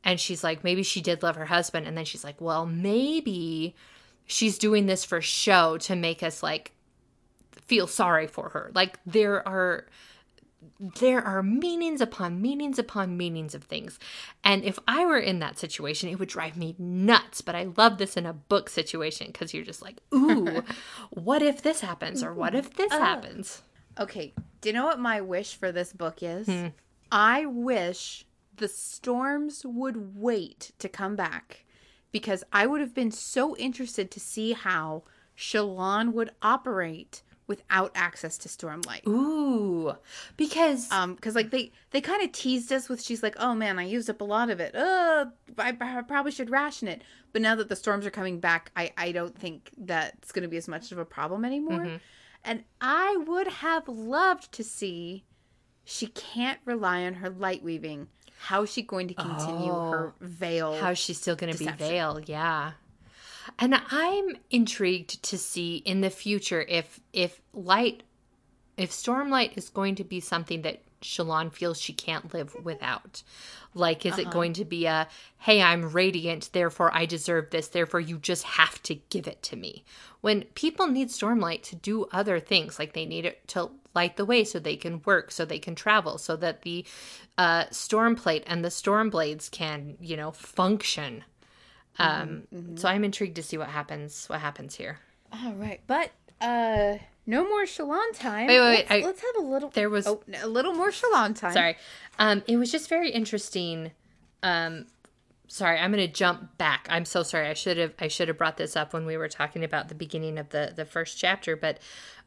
Speaker 2: And she's like, maybe she did love her husband. And then she's like, well, maybe she's doing this for show to make us like feel sorry for her. Like there are there are meanings upon meanings upon meanings of things. And if I were in that situation, it would drive me nuts. But I love this in a book situation because you're just like, ooh, what if this happens? Or what if this happens?
Speaker 1: Okay. Do you know what my wish for this book is?
Speaker 2: Hmm.
Speaker 1: I wish the storms would wait to come back because I would have been so interested to see how Shallan would operate without access to Stormlight.
Speaker 2: Ooh, because
Speaker 1: Um, because like they they kind of teased us with she's like, oh man, I used up a lot of it. Uh, I, I probably should ration it. But now that the storms are coming back, I I don't think that's going to be as much of a problem anymore.
Speaker 2: Mm-hmm.
Speaker 1: And I would have loved to see she can't rely on her light weaving. How is she going to continue her veil?
Speaker 2: how's she still going to be. Veil? Yeah. And I'm intrigued to see in the future if if light if stormlight is going to be something that Shallan feels she can't live without. Like is it going to be a hey, I'm radiant, therefore I deserve this, therefore you just have to give it to me. When people need stormlight to do other things, like they need it to light the way so they can work, so they can travel, so that the uh, storm plate and the storm blades can, you know, function. Um, So I'm intrigued to see what happens. What happens here?
Speaker 1: All right, but uh, no more Shallan time.
Speaker 2: Wait, wait, wait,
Speaker 1: Let's,
Speaker 2: I-
Speaker 1: let's have a little.
Speaker 2: There was
Speaker 1: Oh, a little more Shallan time.
Speaker 2: sorry. Um, it was just very interesting. Um, sorry, I'm going to jump back. I'm so sorry. I should have I should have brought this up when we were talking about the beginning of the the first chapter. But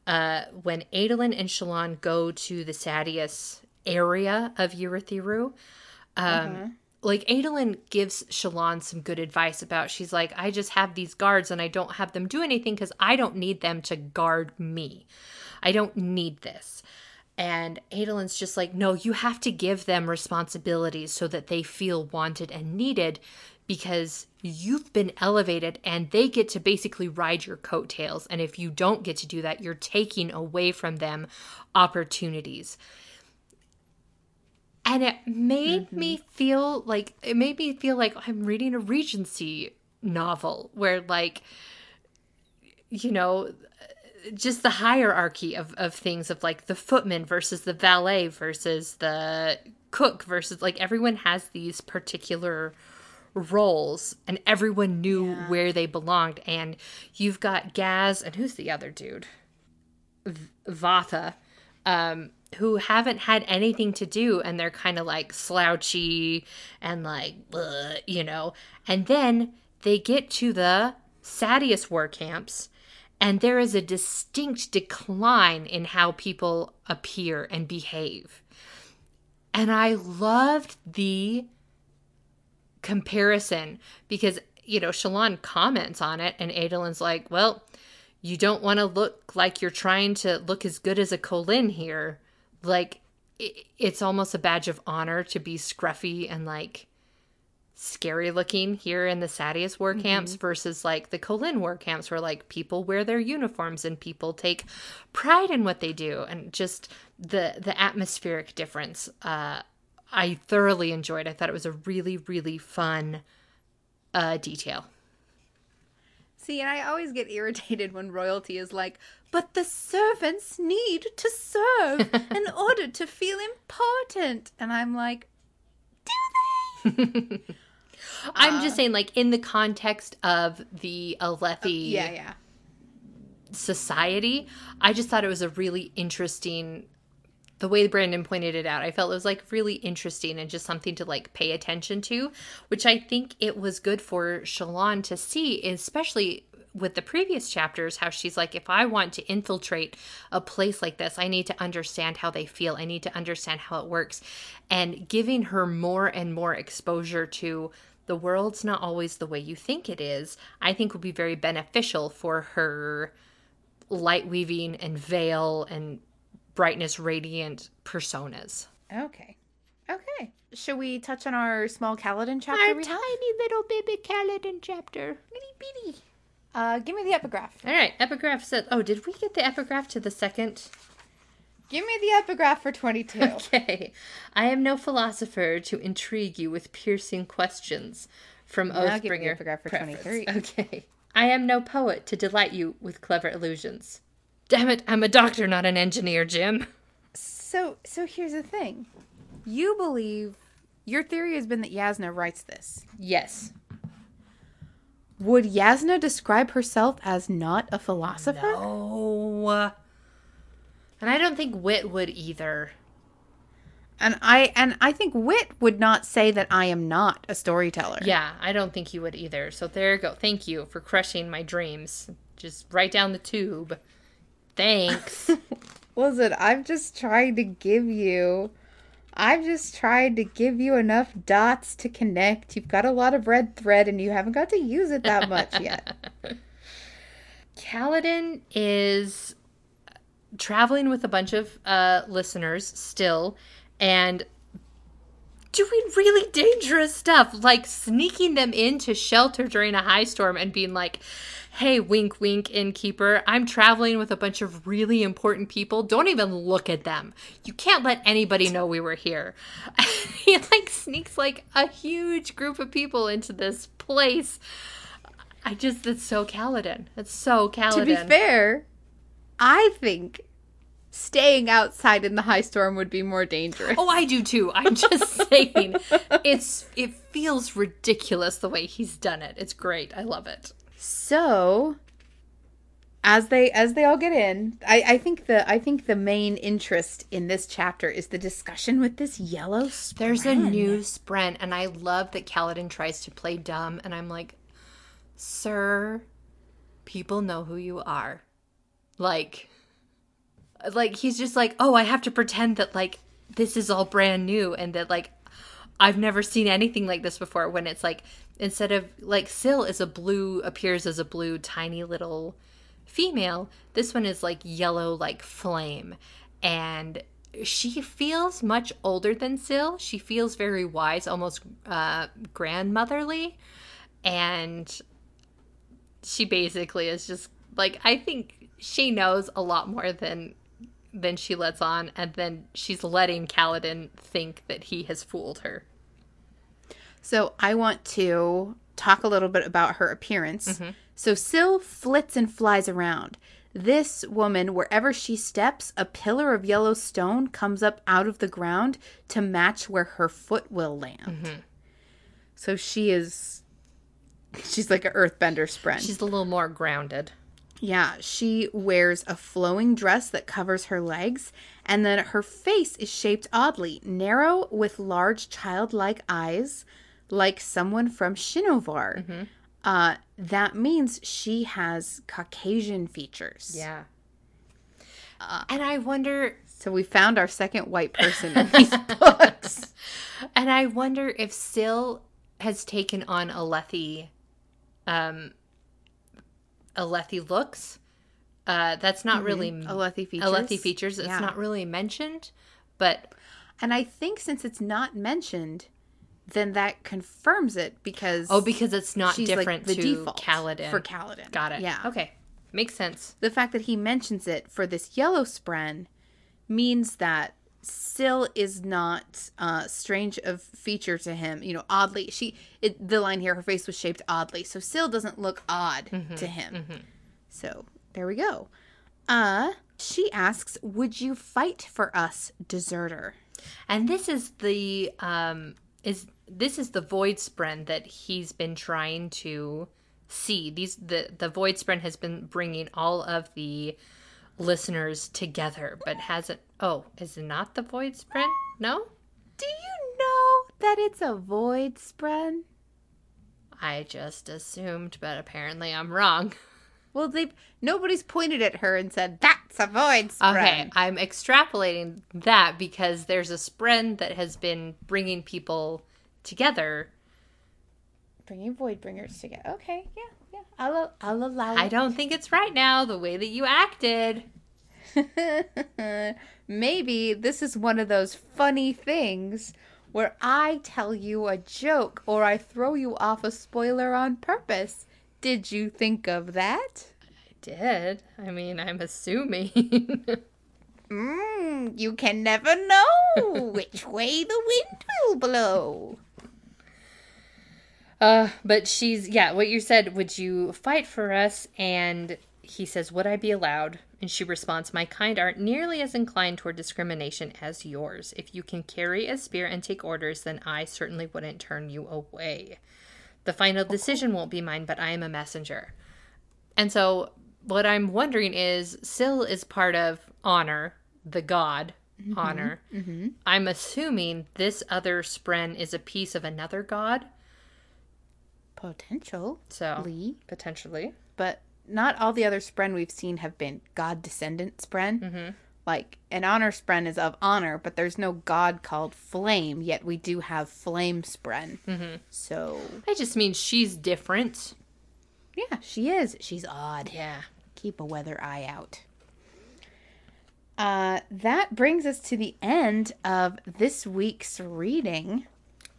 Speaker 2: uh, when Adolin and Shallan go to the Sadeas area of Urithiru, um, like Adolin gives Shallan some good advice about. She's like, I just have these guards and I don't have them do anything because I don't need them to guard me. I don't need this. And Adolin's just like, no, you have to give them responsibilities so that they feel wanted and needed because you've been elevated and they get to basically ride your coattails. And if you don't get to do that, you're taking away from them opportunities. And it made me feel like, it made me feel like I'm reading a Regency novel where, like, you know, just the hierarchy of, of things of like the footman versus the valet versus the cook versus like everyone has these particular roles and everyone knew where they belonged. And you've got Gaz and who's the other dude? V- Vathah um, who haven't had anything to do and they're kind of like slouchy and like, you know. And then they get to the Sadeas war camps and there is a distinct decline in how people appear and behave. And I loved the comparison because, you know, shallan comments on it and Adolin's like, well, you don't want to look like you're trying to look as good as a Kholin here. Like, i- it's almost a badge of honor to be scruffy and like scary looking here in the Sadeas war camps versus like the Kholin war camps where like people wear their uniforms and people take pride in what they do and just the the atmospheric difference uh I thoroughly enjoyed. I thought it was a really really fun uh detail.
Speaker 1: See, and I always get irritated when royalty is like, but the servants need to serve in order to feel important. And I'm like, do they?
Speaker 2: I'm just uh, saying like in the context of the Alethi
Speaker 1: Yeah, yeah.
Speaker 2: society, I just thought it was a really interesting the way Brandon pointed it out. I felt it was like really interesting and just something to like pay attention to, which I think it was good for Shallan to see, especially with the previous chapters, how she's like, if I want to infiltrate a place like this, I need to understand how they feel. I need to understand how it works. And giving her more and more exposure to the world's not always the way you think it is, I think would be very beneficial for her light weaving and veil and brightness radiant personas.
Speaker 1: Okay. Okay. Should we touch on our small Kaladin chapter? we have?
Speaker 2: little baby Kaladin chapter.
Speaker 1: Itty bitty. Uh, give me the epigraph.
Speaker 2: All right, epigraph said, "Oh, did we get the epigraph to the second?
Speaker 1: Give me the epigraph for 22.
Speaker 2: Okay, I am no philosopher to intrigue you with piercing questions." From
Speaker 1: Now give me the
Speaker 2: Oathbringer.
Speaker 1: epigraph for
Speaker 2: preface.
Speaker 1: 23.
Speaker 2: Okay, I am no poet to delight you with clever illusions. Damn it, I'm a doctor, not an engineer, Jim.
Speaker 1: So, so here's the thing. You believe your theory has been that Jasnah writes this.
Speaker 2: Yes.
Speaker 1: Would Jasnah describe herself as not a philosopher?
Speaker 2: No. And I don't think Wit would either.
Speaker 1: And I and I think Wit would not say that I am not a storyteller.
Speaker 2: Yeah, I don't think you would either. So there you go. Thank you for crushing my dreams. Just right down the tube. Thanks.
Speaker 1: Listen, I'm just trying to give you I'm just trying to give you enough dots to connect. You've got a lot of red thread and you haven't got to use it that much yet.
Speaker 2: Kaladin is traveling with a bunch of uh, listeners still and doing really dangerous stuff, like sneaking them into shelter during a high storm and being like, hey, wink, wink, innkeeper, I'm traveling with a bunch of really important people. Don't even look at them. You can't let anybody know we were here. he like sneaks like a huge group of people into this place. I just, that's so Kaladin. It's so Kaladin.
Speaker 1: to be fair, I think staying outside in the high storm would be more dangerous.
Speaker 2: Oh, I do too. I'm just saying, it's it feels ridiculous the way he's done it. It's great. I love it.
Speaker 1: So as they as they all get in, I, I think the I think the main interest in this chapter is the discussion with this yellow
Speaker 2: There's a
Speaker 1: spren.
Speaker 2: new Spren, and I love that Kaladin tries to play dumb, and I'm like, sir, people know who you are. Like, like he's just like, oh, I have to pretend that like this is all brand new, and that like I've never seen anything like this before. When it's like instead of like Syl is a blue appears as a blue tiny little female. This one is like yellow like flame, and she feels much older than Syl. She feels very wise, almost uh, grandmotherly, and she basically is just like I think she knows a lot more than than she lets on, and then she's letting Kaladin think that he has fooled her.
Speaker 1: So I want to talk a little bit about her appearance. Mm-hmm. So Syl flits and flies around. This woman, wherever she steps, a pillar of yellow stone comes up out of the ground to match where her foot will land. Mm-hmm. So she is she's like an earthbender spren.
Speaker 2: She's a little more grounded.
Speaker 1: Yeah, she wears a flowing dress that covers her legs, and then her face is shaped oddly, narrow with large childlike eyes, like someone from Shinovar. Uh, that means she has Caucasian features.
Speaker 2: Yeah. and I wonder
Speaker 1: So we found our second white person in these books.
Speaker 2: and I wonder if Syl has taken on Alethi um Alethi looks. Uh that's not really
Speaker 1: Alethi features.
Speaker 2: Alethi features. It's
Speaker 1: Yeah.
Speaker 2: not really mentioned, but
Speaker 1: And I think since it's not mentioned, then that confirms it because
Speaker 2: oh, because it's not different
Speaker 1: like the
Speaker 2: to
Speaker 1: default
Speaker 2: Kaladin.
Speaker 1: for Kaladin.
Speaker 2: Got it.
Speaker 1: Yeah.
Speaker 2: Okay. Makes sense.
Speaker 1: the fact that he mentions it for this yellow spren means that Syl is not uh, strange of feature to him. You know, oddly, she it, the line here, her face was shaped oddly, so still doesn't look odd to him. So there we go. Uh, she asks, "Would you fight for us, deserter?"
Speaker 2: And this is the um is this is the void spren that he's been trying to see. These the the void spren has been bringing all of the listeners together, but hasn't. Oh, is it not the void spren? No,
Speaker 1: Do you know that it's a void spren?
Speaker 2: I just assumed, but apparently I'm wrong.
Speaker 1: Well, they nobody's pointed at her and said that's a void spren.
Speaker 2: Okay, I'm extrapolating that because there's a spren that has been bringing people together.
Speaker 1: Bringing void bringers together. Okay, yeah, yeah. I'll I'll allow
Speaker 2: I don't think it's right now the way that you acted.
Speaker 1: Maybe this is one of those funny things where I tell you a joke or I throw you off a spoiler on purpose. Did you think of that?
Speaker 2: I did. I mean, I'm assuming.
Speaker 1: Mmm, you can never know which way the wind will blow.
Speaker 2: uh, but she's yeah. What you said? Would you fight for us? And he says, "Would I be allowed?" And she responds, "My kind aren't nearly as inclined toward discrimination as yours. If you can carry a spear and take orders, then I certainly wouldn't turn you away. The final decision won't be mine, but I am a messenger." And so, what I'm wondering is, Syl is part of honor, the god mm-hmm. honor. Mm-hmm. I'm assuming this other spren is a piece of another god.
Speaker 1: Potential,
Speaker 2: So
Speaker 1: Lee,
Speaker 2: potentially,
Speaker 1: but not all the other spren we've seen have been god descendant spren.
Speaker 2: Mm-hmm.
Speaker 1: Like an honor spren is of honor, but there's no god called flame. Yet we do have flame spren. Mm-hmm. So
Speaker 2: I just mean she's different.
Speaker 1: yeah, she is. She's odd.
Speaker 2: Yeah.
Speaker 1: keep a weather eye out. Uh, that brings us to the end of this week's reading.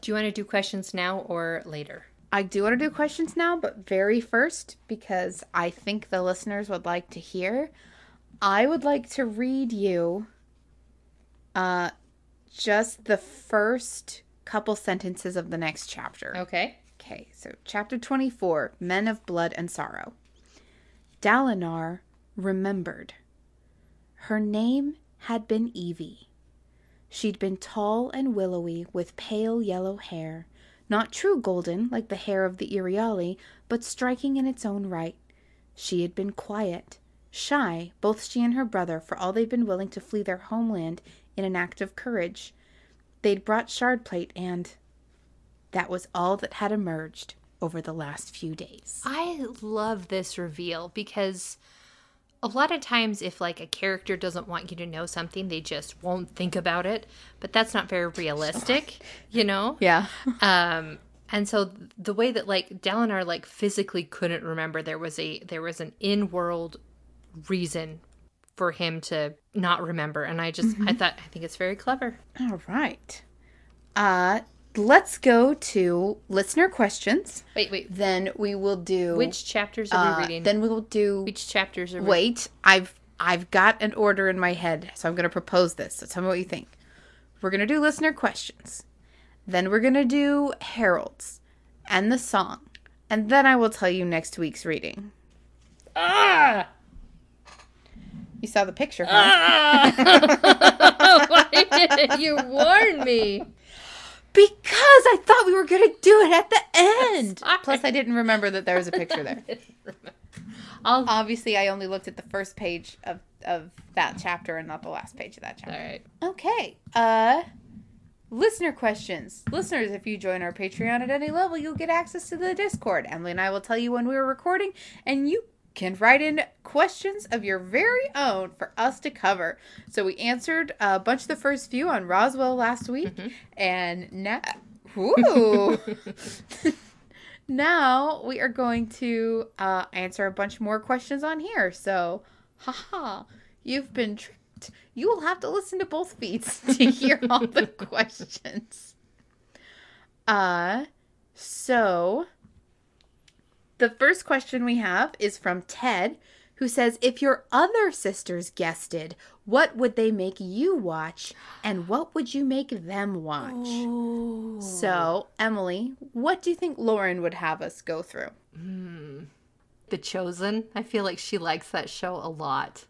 Speaker 2: Do you want to do questions now or later?
Speaker 1: I do want to do questions now, but very first, because I think the listeners would like to hear, I would like to read you uh, just the first couple sentences of the next chapter.
Speaker 2: Okay.
Speaker 1: Okay, so chapter 24 Men of Blood and Sorrow. Dalinar remembered. Her name had been Evie. She'd been tall and willowy with pale yellow hair, not true golden like the hair of the Iriali, but striking in its own right. She had been quiet, shy, both she and her brother, for all they'd been willing to flee their homeland in an act of courage. They'd brought shard plate and that was all that had emerged over the last few days.
Speaker 2: I love this reveal because a lot of times if like a character doesn't want you to know something, they just won't think about it, but that's not very realistic, you know?
Speaker 1: Yeah.
Speaker 2: Um and so the way that like Dalinar like physically couldn't remember there was a there was an in-world reason for him to not remember and I just I thought I think it's very clever.
Speaker 1: All right. Uh let's go to listener questions.
Speaker 2: Wait, wait.
Speaker 1: Then we will do
Speaker 2: Which chapters are
Speaker 1: uh,
Speaker 2: we reading?
Speaker 1: Then we will do
Speaker 2: Which chapters are we
Speaker 1: Wait, I've I've got an order in my head, so I'm going to propose this. So tell me what you think. We're going to do listener questions. Then we're going to do heralds and the song. And then I will tell you next week's reading.
Speaker 2: Ah!
Speaker 1: You saw the picture, huh?
Speaker 2: Why didn't you warn me?
Speaker 1: Because I thought we were going to do it at the end. Plus, I didn't remember that there was a picture there.
Speaker 2: I'll.
Speaker 1: Obviously, I only looked at the first page of of that chapter and not the last page of that chapter.
Speaker 2: right.
Speaker 1: Okay. Uh listener questions. Listeners, if you join our Patreon at any level, you'll get access to the Discord. Emily and I will tell you when we are recording and you can write in questions of your very own for us to cover. So we answered a bunch of the first few on Roswell last week and now Ooh. now we are going to uh, answer a bunch more questions on here. So, haha, you've been tricked. You will have to listen to both feeds to hear all the questions. Uh, so the first question we have is from Ted, who says, "If your other sisters guested, what would they make you watch, and what would you make them watch?" So, Emily, what do you think Lauren would have us go through?
Speaker 2: The Chosen. I feel like she likes that show a lot.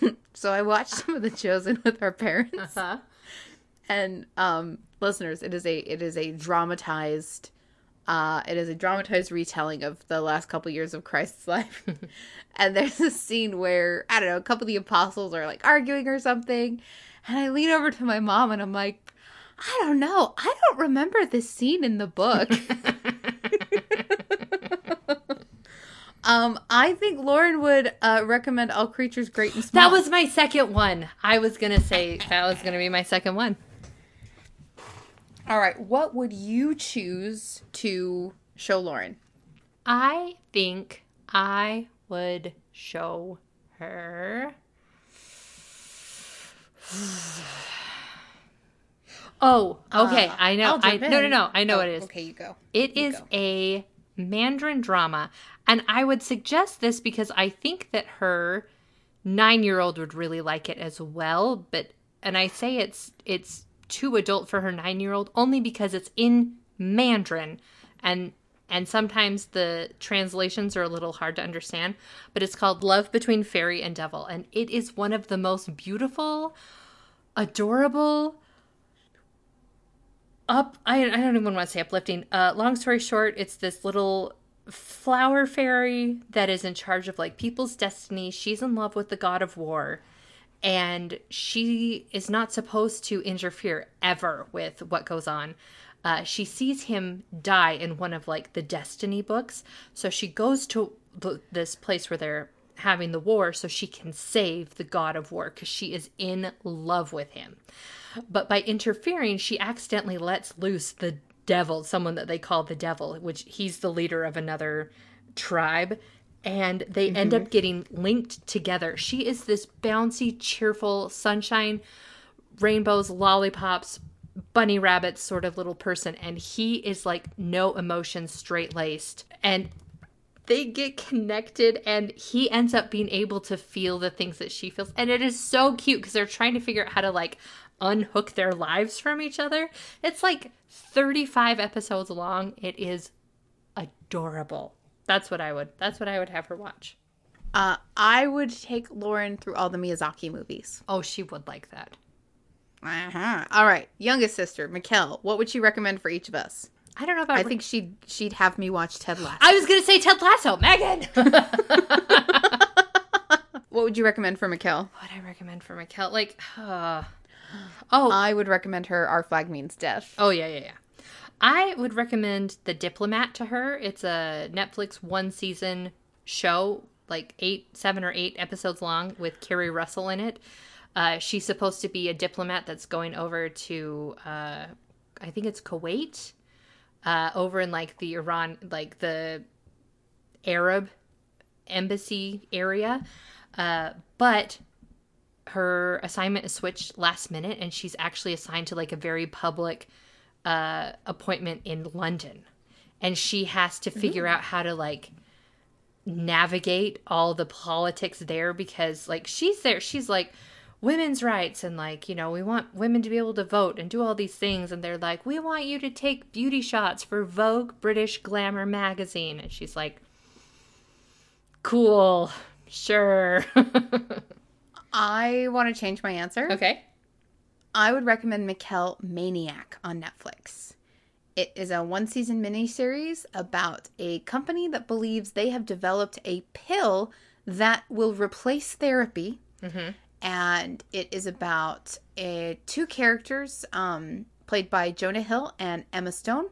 Speaker 1: So, I watched some of The Chosen with our parents,
Speaker 2: Huh?
Speaker 1: and um, listeners, it is a it is a dramatized, uh, it is a dramatized retelling of the last couple years of Christ's life. and there's a scene where I don't know, a couple of the apostles are like arguing or something, and I lean over to my mom and I'm like, I don't know, I don't remember this scene in the book. Um, I think Lauren would uh, recommend All Creatures Great and Small.
Speaker 2: That was my second one. I was gonna say that was gonna be my second one.
Speaker 1: All right. What would you choose to show Lauren?
Speaker 2: I think I would show her. Oh, okay.
Speaker 1: Uh,
Speaker 2: I know. I no, no, no. I know
Speaker 1: Oh,
Speaker 2: what it is.
Speaker 1: Okay, you go.
Speaker 2: It
Speaker 1: You
Speaker 2: is
Speaker 1: go.
Speaker 2: a Mandarin drama. And I would suggest this because I think that her nine year old would really like it as well. But and I say it's it's too adult for her nine year old only because it's in Mandarin. And and sometimes the translations are a little hard to understand. But it's called Love Between Fairy and Devil, and it is one of the most beautiful, adorable, up I, I don't even want to say uplifting. Uh long story short it's this little flower fairy that is in charge of like people's destiny. She's in love with the god of war and she is not supposed to interfere ever with what goes on. Uh, she sees him die in one of like the destiny books. So she goes to the, this place where they're having the war so she can save the god of war because she is in love with him. But by interfering, she accidentally lets loose the devil, someone that they call the devil, which he's the leader of another tribe. And they end mm-hmm. up getting linked together. She is this bouncy, cheerful, sunshine, rainbows, lollipops, bunny rabbits sort of little person. And he is like no emotion, straight laced. And they get connected and he ends up being able to feel the things that she feels and it is so cute because they're trying to figure out how to like unhook their lives from each other it's like 35 episodes long it is adorable that's what i would that's what i would have her watch
Speaker 1: Uh, I would take Lauren through all the Miyazaki movies.
Speaker 2: oh she would like that
Speaker 1: Uh-huh. All right, youngest sister, Mikkel. What would she recommend for each of us?
Speaker 2: i don't know if i,
Speaker 1: I think she'd she'd have me watch Ted Lasso.
Speaker 2: i was gonna say ted lasso megan
Speaker 1: What would you recommend for Mikkel?
Speaker 2: what i recommend for Mikkel? like uh, oh
Speaker 1: I would recommend her Our Flag Means Death.
Speaker 2: Oh yeah, yeah, yeah. I would recommend The Diplomat to her. It's a Netflix one season show, like eight, seven or eight episodes long, with Keri Russell in it. Uh, she's supposed to be a diplomat that's going over to, uh, I think it's Kuwait, uh, over in like the Iran, like the Arab embassy area. Uh, but her assignment is switched last minute and she's actually assigned to like a very public uh, appointment in London. And she has to figure out how to like navigate all the politics there because like she's there, she's like women's rights and like, you know, we want women to be able to vote and do all these things. And they're like, we want you to take beauty shots for Vogue British Glamour magazine. And she's like, cool, sure.
Speaker 1: I want to change my answer.
Speaker 2: okay.
Speaker 1: I would recommend Mikkel Maniac on Netflix. It is a one season miniseries about a company that believes they have developed a pill that will replace therapy. And it is about uh, two characters um, played by Jonah Hill and Emma Stone,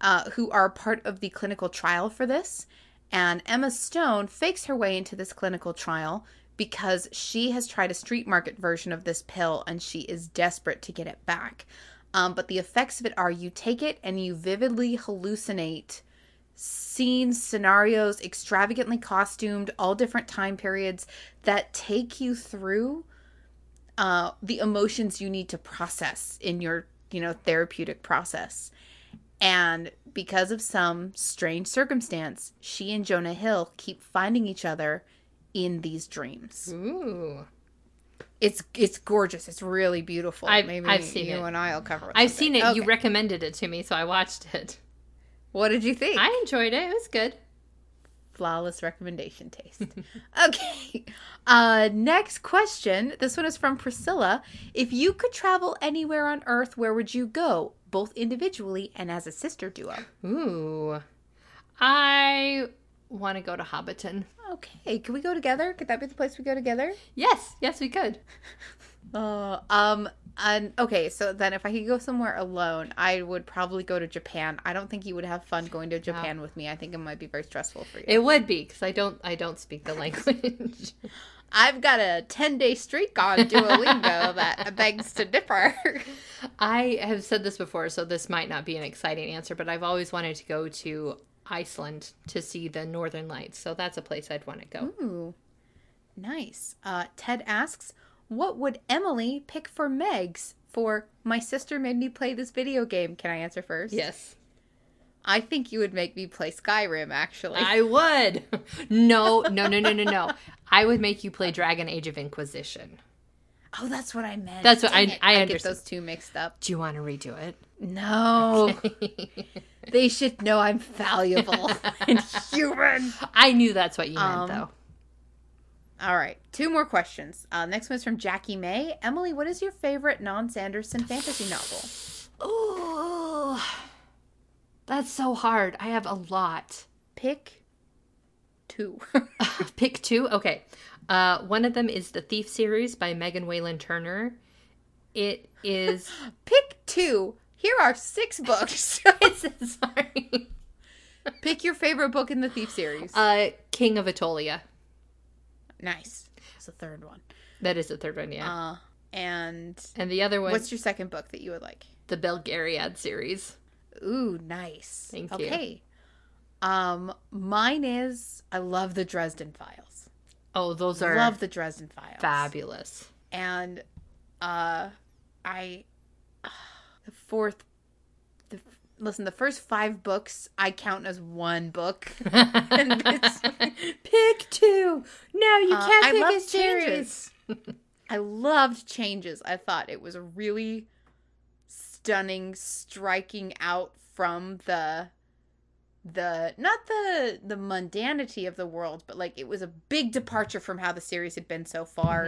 Speaker 1: uh, who are part of the clinical trial for this. And Emma Stone fakes her way into this clinical trial because she has tried a street market version of this pill and she is desperate to get it back. Um, but the effects of it are you take it and you vividly hallucinate scenes, scenarios, extravagantly costumed, all different time periods that take you through uh, the emotions you need to process in your, you know, therapeutic process. And because of some strange circumstance, she and Jonah Hill keep finding each other in these dreams.
Speaker 2: Ooh.
Speaker 1: It's it's gorgeous. It's really beautiful.
Speaker 2: I've-
Speaker 1: Maybe
Speaker 2: I've seen
Speaker 1: you
Speaker 2: it.
Speaker 1: and I'll cover it.
Speaker 2: I've
Speaker 1: someday.
Speaker 2: seen it. You recommended it to me, so I watched it.
Speaker 1: what did you think?
Speaker 2: I enjoyed it. It was good.
Speaker 1: flawless recommendation taste. okay. Uh next question. This one is from Priscilla. If you could travel anywhere on earth, where would you go? Both individually and as a sister duo.
Speaker 2: Ooh. I want to go to Hobbiton.
Speaker 1: Okay, can we go together? Could that be the place we go together?
Speaker 2: Yes, yes, we could.
Speaker 1: Uh, um and okay, so then if I could go somewhere alone, I would probably go to Japan. I don't think you would have fun going to Japan with me. I think it might be very stressful for you.
Speaker 2: It would be because I don't, I don't speak the language.
Speaker 1: I've got a 10-day streak on Duolingo that begs to differ.
Speaker 2: I have said this before, so this might not be an exciting answer, but I've always wanted to go to Iceland to see the Northern Lights. So that's a place I'd want to go.
Speaker 1: Ooh, nice. Uh, Ted asks, "What would Emily pick for Meg's for my sister made me play this video game?" Can I answer first?
Speaker 2: Yes,
Speaker 1: I think you would make me play Skyrim. Actually,
Speaker 2: I would. No, no, no, no, no, no. I would make you play Dragon Age of Inquisition.
Speaker 1: Oh, that's what I meant.
Speaker 2: That's what
Speaker 1: Dang
Speaker 2: I-
Speaker 1: it.
Speaker 2: I
Speaker 1: get
Speaker 2: understand.
Speaker 1: those two mixed up.
Speaker 2: Do you want to redo it?
Speaker 1: No, they should know I'm valuable and human.
Speaker 2: I knew that's what you meant,
Speaker 1: Um,
Speaker 2: though.
Speaker 1: All right, two more questions. Uh, next one is from Jackie May. Emily, what is your favorite non-Sanderson fantasy novel?
Speaker 2: Oh, that's so hard. I have a lot.
Speaker 1: Pick two.
Speaker 2: Pick two. Okay. Uh, one of them is the Thief series by Megan Whalen Turner. It is.
Speaker 1: Pick two. Here are six books.
Speaker 2: sorry.
Speaker 1: Pick your favorite book in the Thief series.
Speaker 2: Uh, King of Attolia.
Speaker 1: nice. It's the third one.
Speaker 2: That is the third one, yeah.
Speaker 1: Uh, and
Speaker 2: and the other one,
Speaker 1: what's your second book that you would like?
Speaker 2: the Belgariad series.
Speaker 1: Ooh, nice.
Speaker 2: Thank you.
Speaker 1: Okay. Um, mine is I love the Dresden Files.
Speaker 2: Oh, those are
Speaker 1: Love the Dresden Files.
Speaker 2: fabulous.
Speaker 1: And uh, I the fourth. The, listen, the first five books I count as one book. and it's,
Speaker 2: pick two. No, you
Speaker 1: Uh,
Speaker 2: can't
Speaker 1: I
Speaker 2: pick
Speaker 1: love
Speaker 2: a series.
Speaker 1: I loved Changes. I thought it was a really stunning, striking out from the the not the the mundanity of the world, but like it was a big departure from how the series had been so far,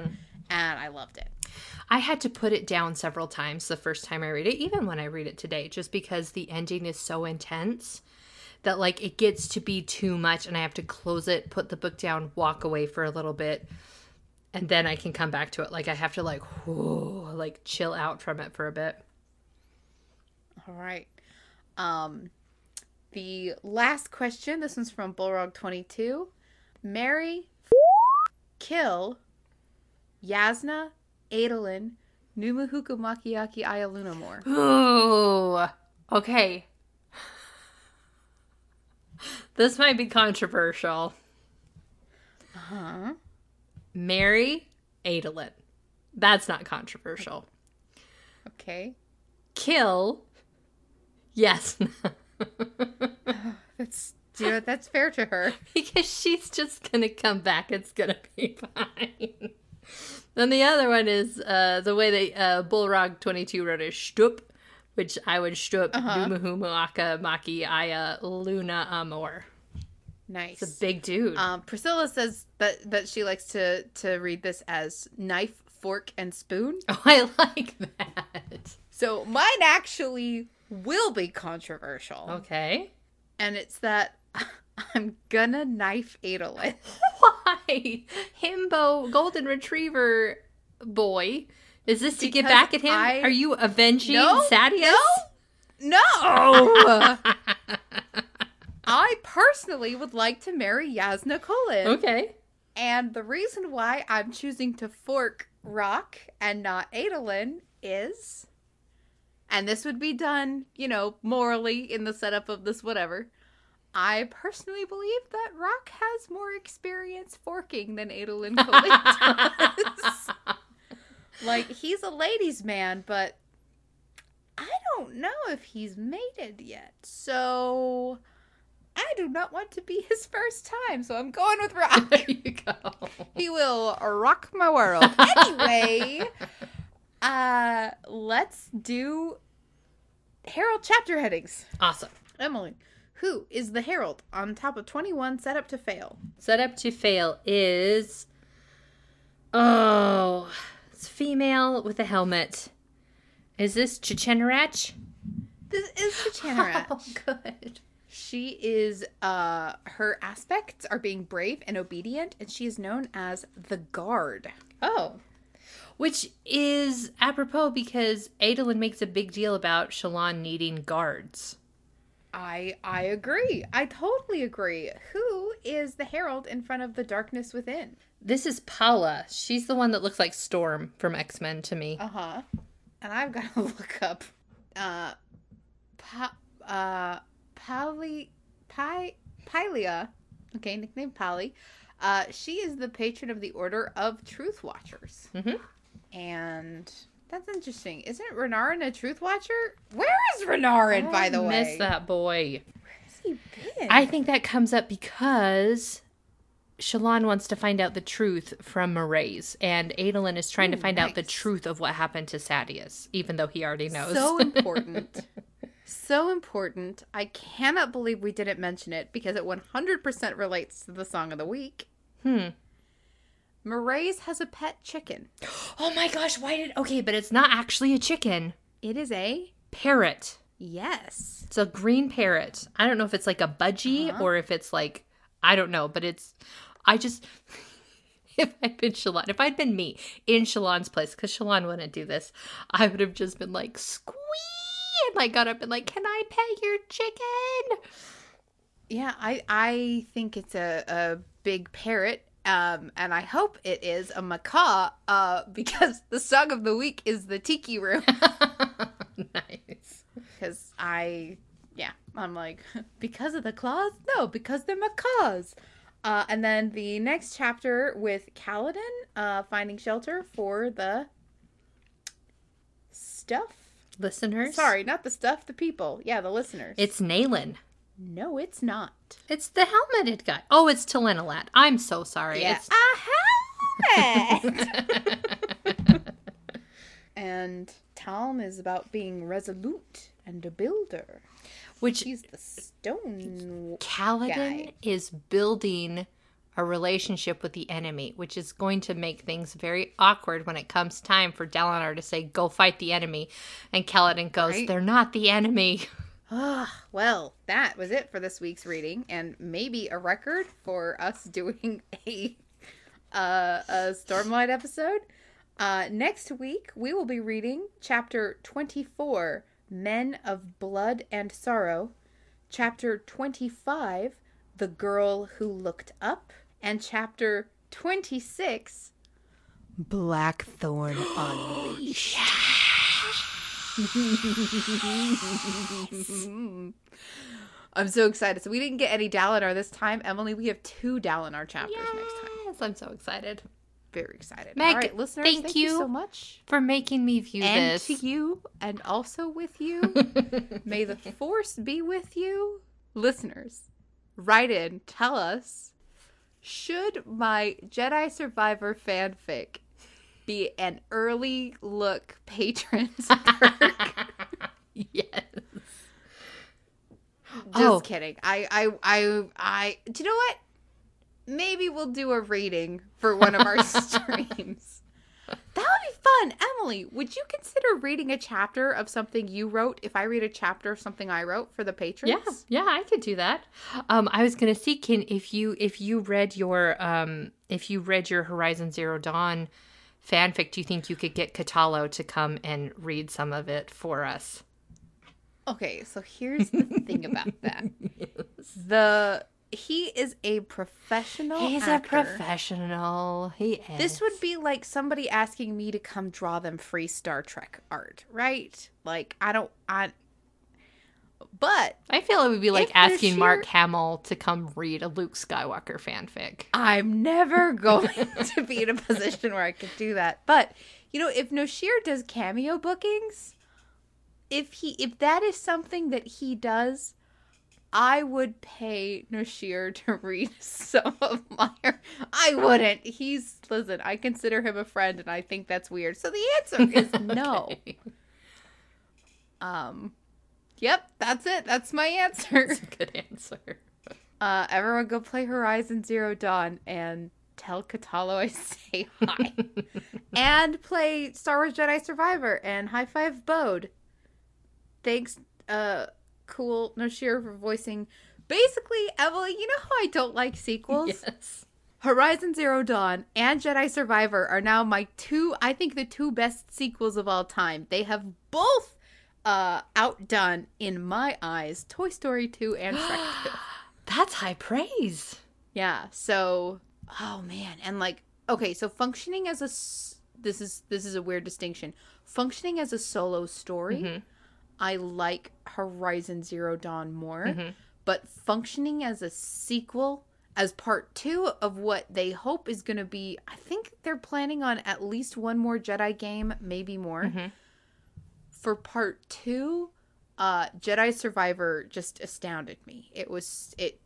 Speaker 1: and I loved it.
Speaker 2: I had to put it down several times the first time I read it, even when I read it today, just because the ending is so intense that like it gets to be too much and I have to close it, put the book down, walk away for a little bit, and then I can come back to it. Like I have to like whoo, like chill out from it for a bit.
Speaker 1: All right. Um, the last question. This one's from Bullrog twenty two. Marry, kill, Jasnah, Adolin, Numuhuku Makiaki Ayalunamore.
Speaker 2: Ooh. Okay. This might be controversial.
Speaker 1: Uh huh?
Speaker 2: Marry Adolin. That's not controversial.
Speaker 1: Okay.
Speaker 2: Kill. Yes.
Speaker 1: That's you know that's fair to her.
Speaker 2: because she's just gonna come back. It's gonna be fine. then the other one is uh, the way that uh, Bullrog twenty two wrote is shtup, which I would shtup
Speaker 1: Uh-huh.
Speaker 2: Maki Aya Luna Amor.
Speaker 1: Nice.
Speaker 2: It's a big dude.
Speaker 1: Um, Priscilla says that that she likes to to read this as knife, fork, and spoon.
Speaker 2: oh, I like that.
Speaker 1: So mine actually will be controversial.
Speaker 2: Okay.
Speaker 1: And it's that I'm gonna knife Adolin.
Speaker 2: Why? Himbo, golden retriever boy. Is this to get back at him?
Speaker 1: I-
Speaker 2: Are you avenging
Speaker 1: No,
Speaker 2: Sadeas?
Speaker 1: No! I personally would like to marry Jasnah Kholin.
Speaker 2: okay.
Speaker 1: And the reason why I'm choosing to fork Rock and not Adolin is, and this would be done, you know, morally in the setup of this whatever. I personally believe that Rock has more experience forking than Adolin Kholin does. like, he's a ladies' man, but I don't know if he's mated yet. So I do not want to be his first time, so I'm going with Rock.
Speaker 2: there you go.
Speaker 1: He will rock my world. Anyway, uh let's do Herald chapter headings.
Speaker 2: Awesome.
Speaker 1: Emily, who is the Herald on top of 21 set up to fail?
Speaker 2: Set up to fail is oh, it's female with a helmet. Is this Chichenarach?
Speaker 1: This is the
Speaker 2: Oh, good.
Speaker 1: She is uh her aspects are being brave and obedient and she is known as the guard.
Speaker 2: Oh. Which is apropos because Adolin makes a big deal about Shallan needing guards.
Speaker 1: I I agree. I totally agree. Who is the herald in front of the darkness within?
Speaker 2: This is Paula. She's the one that looks like Storm from X Men to me.
Speaker 1: Uh-huh. And I've got to look up uh pa- uh Pali Pi Pylia. Okay, nickname Pali. Uh she is the patron of the Order of Truth Watchers.
Speaker 2: Mhm.
Speaker 1: And that's interesting. Isn't Renarin a Truth Watcher? Where is Renarin, by the
Speaker 2: I
Speaker 1: way?
Speaker 2: miss that boy.
Speaker 1: Where's he been?
Speaker 2: I think that comes up because Shallan wants to find out the truth from Mraize, and Adolin is trying to
Speaker 1: Ooh,
Speaker 2: find out the truth of what happened to Sadeas, even though he already knows.
Speaker 1: So important. so important. I cannot believe we didn't mention it because it 100% relates to the song of the week.
Speaker 2: hmm.
Speaker 1: Mraize has a pet chicken.
Speaker 2: Oh my gosh, why did. Okay, but it's not actually a chicken.
Speaker 1: It is a
Speaker 2: Parrot.
Speaker 1: yes.
Speaker 2: It's a green parrot. I don't know if it's like a budgie
Speaker 1: Uh-huh.
Speaker 2: or if it's like. I don't know, but it's. I just. If I'd been Shallan, if I'd been me in Shallan's place, because Shallan wouldn't do this, I would have just been like, squee! And like got up and like, can I pet your chicken?
Speaker 1: Yeah, I I think it's a, a big parrot. Um, and I hope it is a macaw, uh, because the song of the week is the Tiki Room.
Speaker 2: nice.
Speaker 1: Because I, yeah, I'm like, because of the claws? No, because they're macaws. Uh, and then the next chapter with Kaladin uh, finding shelter for the stuff.
Speaker 2: Listeners?
Speaker 1: Sorry, not the stuff, the people. Yeah, the listeners.
Speaker 2: It's Nalan.
Speaker 1: No, it's not.
Speaker 2: It's the helmeted guy. Oh, it's Talenelat. I'm so sorry.
Speaker 1: Yeah,
Speaker 2: It's...
Speaker 1: a helmet. and Taln is about being resolute and a builder.
Speaker 2: Which
Speaker 1: He's the stone.
Speaker 2: Kaladin
Speaker 1: guy.
Speaker 2: is building a relationship with the enemy, which is going to make things very awkward when it comes time for Dalinar to say, go fight the enemy. And Kaladin goes,
Speaker 1: Right.
Speaker 2: they're not the enemy.
Speaker 1: Ah, well, that was it for this week's reading, and maybe a record for us doing a uh, a Stormlight episode. Uh, next week, we will be reading chapter 24, Men of Blood and Sorrow, chapter 25, The Girl Who Looked Up, and chapter 26, Blackthorn Unleashed. I'm so excited. So we didn't get any Dalinar this time. Emily, we have two Dalinar chapters next time.
Speaker 2: Yes, I'm so excited
Speaker 1: Very excited.
Speaker 2: Meg,
Speaker 1: All right, listeners,
Speaker 2: thank
Speaker 1: thank, you.
Speaker 2: you.
Speaker 1: so much.
Speaker 2: for making me view
Speaker 1: And
Speaker 2: this.
Speaker 1: to you, and also with you. May the force be with you. Listeners, write in, tell us should my Jedi Survivor fanfic be an early look patron's Kirk?
Speaker 2: yes.
Speaker 1: Just
Speaker 2: Oh.
Speaker 1: kidding. I, I, I, I. Do you know what? Maybe we'll do a rating for one of our streams. That would be fun. Emily, would you consider reading a chapter of something you wrote if I read a chapter of something I wrote for the patrons?
Speaker 2: Yeah, yeah, I could do that. Um, I was gonna see, can if you if you read your um if you read your Horizon Zero Dawn fanfic, do you think you could get Kotallo to come and read some of it for us?
Speaker 1: Okay, so here's the thing about that. The he is a professional.
Speaker 2: He's
Speaker 1: actor.
Speaker 2: a professional. He is.
Speaker 1: This would be like somebody asking me to come draw them free Star Trek art, right? Like I don't I but
Speaker 2: I feel it would be like asking
Speaker 1: sheer-
Speaker 2: Mark Hamill to come read a Luke Skywalker fanfic.
Speaker 1: I'm never going to be in a position where I could do that. But you know, if Noshir does cameo bookings, if he if that is something that he does, I would pay Noshir to read some of my. I wouldn't. He's listen. I consider him a friend, and I think that's weird. So the answer is no.
Speaker 2: Okay.
Speaker 1: Um, yep, that's it. That's my answer.
Speaker 2: That's a good answer.
Speaker 1: Uh, everyone go play Horizon Zero Dawn and tell Kotallo I say hi. and play Star Wars Jedi Survivor and high five Bode. Thanks, uh, cool Noshir for voicing. Basically, Emily, you know how I don't like sequels?
Speaker 2: Yes.
Speaker 1: Horizon Zero Dawn and Jedi Survivor are now my two, I think, the two best sequels of all time. They have both uh, outdone, in my eyes, Toy Story 2 and Shrek 2.
Speaker 2: That's high praise.
Speaker 1: Yeah. So, oh man, and like, okay, so functioning as a this is this is a weird distinction. Functioning as a solo story,
Speaker 2: Mhm.
Speaker 1: I like Horizon Zero Dawn more,
Speaker 2: Mhm.
Speaker 1: but functioning as a sequel, as part two of what they hope is going to be, I think they're planning on at least one more Jedi game, maybe more.
Speaker 2: Mhm.
Speaker 1: For part two, uh, Jedi Survivor just astounded me. It was it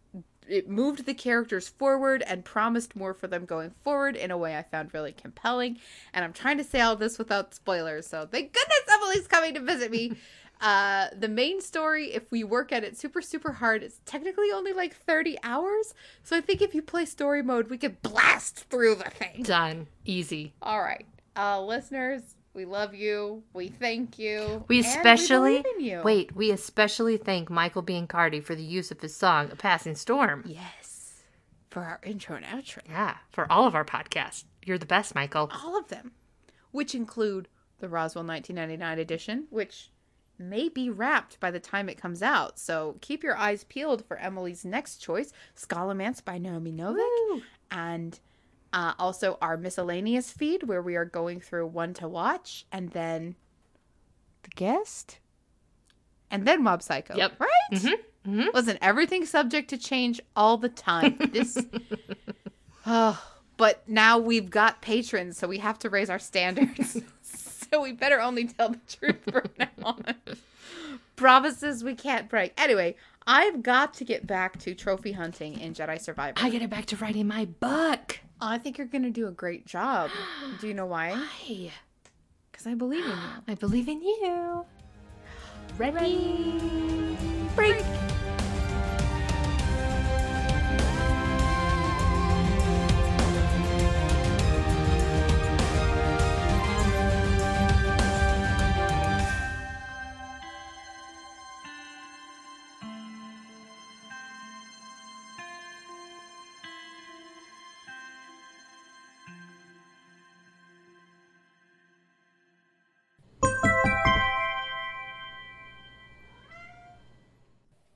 Speaker 1: it moved the characters forward and promised more for them going forward in a way I found really compelling. And I'm trying to say all this without spoilers, so thank goodness Emily's coming to visit me. Uh, the main story, if we work at it super, super hard, it's technically only like 30 hours. So I think if you play story mode, we could blast through the thing.
Speaker 2: Done. Easy.
Speaker 1: All right. Uh, listeners, we love you. We thank you.
Speaker 2: We especially
Speaker 1: in you.
Speaker 2: wait. We especially thank Michael Biancardi for the use of his song "A Passing Storm."
Speaker 1: Yes. For our intro and outro.
Speaker 2: Yeah, for all of our podcasts. You're the best, Michael.
Speaker 1: All of them. Which include the Roswell 1999 edition, which may be wrapped by the time it comes out. So keep your eyes peeled for Emily's next choice, Scholomance by Naomi Novik. And uh, also our miscellaneous feed where we are going through one to watch and then the guest and then Mob Psycho.
Speaker 2: Yep.
Speaker 1: Right?
Speaker 2: Mhm, mhm.
Speaker 1: Listen, everything's subject to change all the time. This Oh, but now we've got patrons, so we have to raise our standards. so we better only tell the truth from now on. Promises we can't break. Anyway, I've got to get back to trophy hunting in Jedi Survivor.
Speaker 2: I get it back to writing my book.
Speaker 1: I think you're going to do a great job. Do you know why?
Speaker 2: Hi.
Speaker 1: Because I believe in you.
Speaker 2: I believe in you.
Speaker 1: Ready? Break.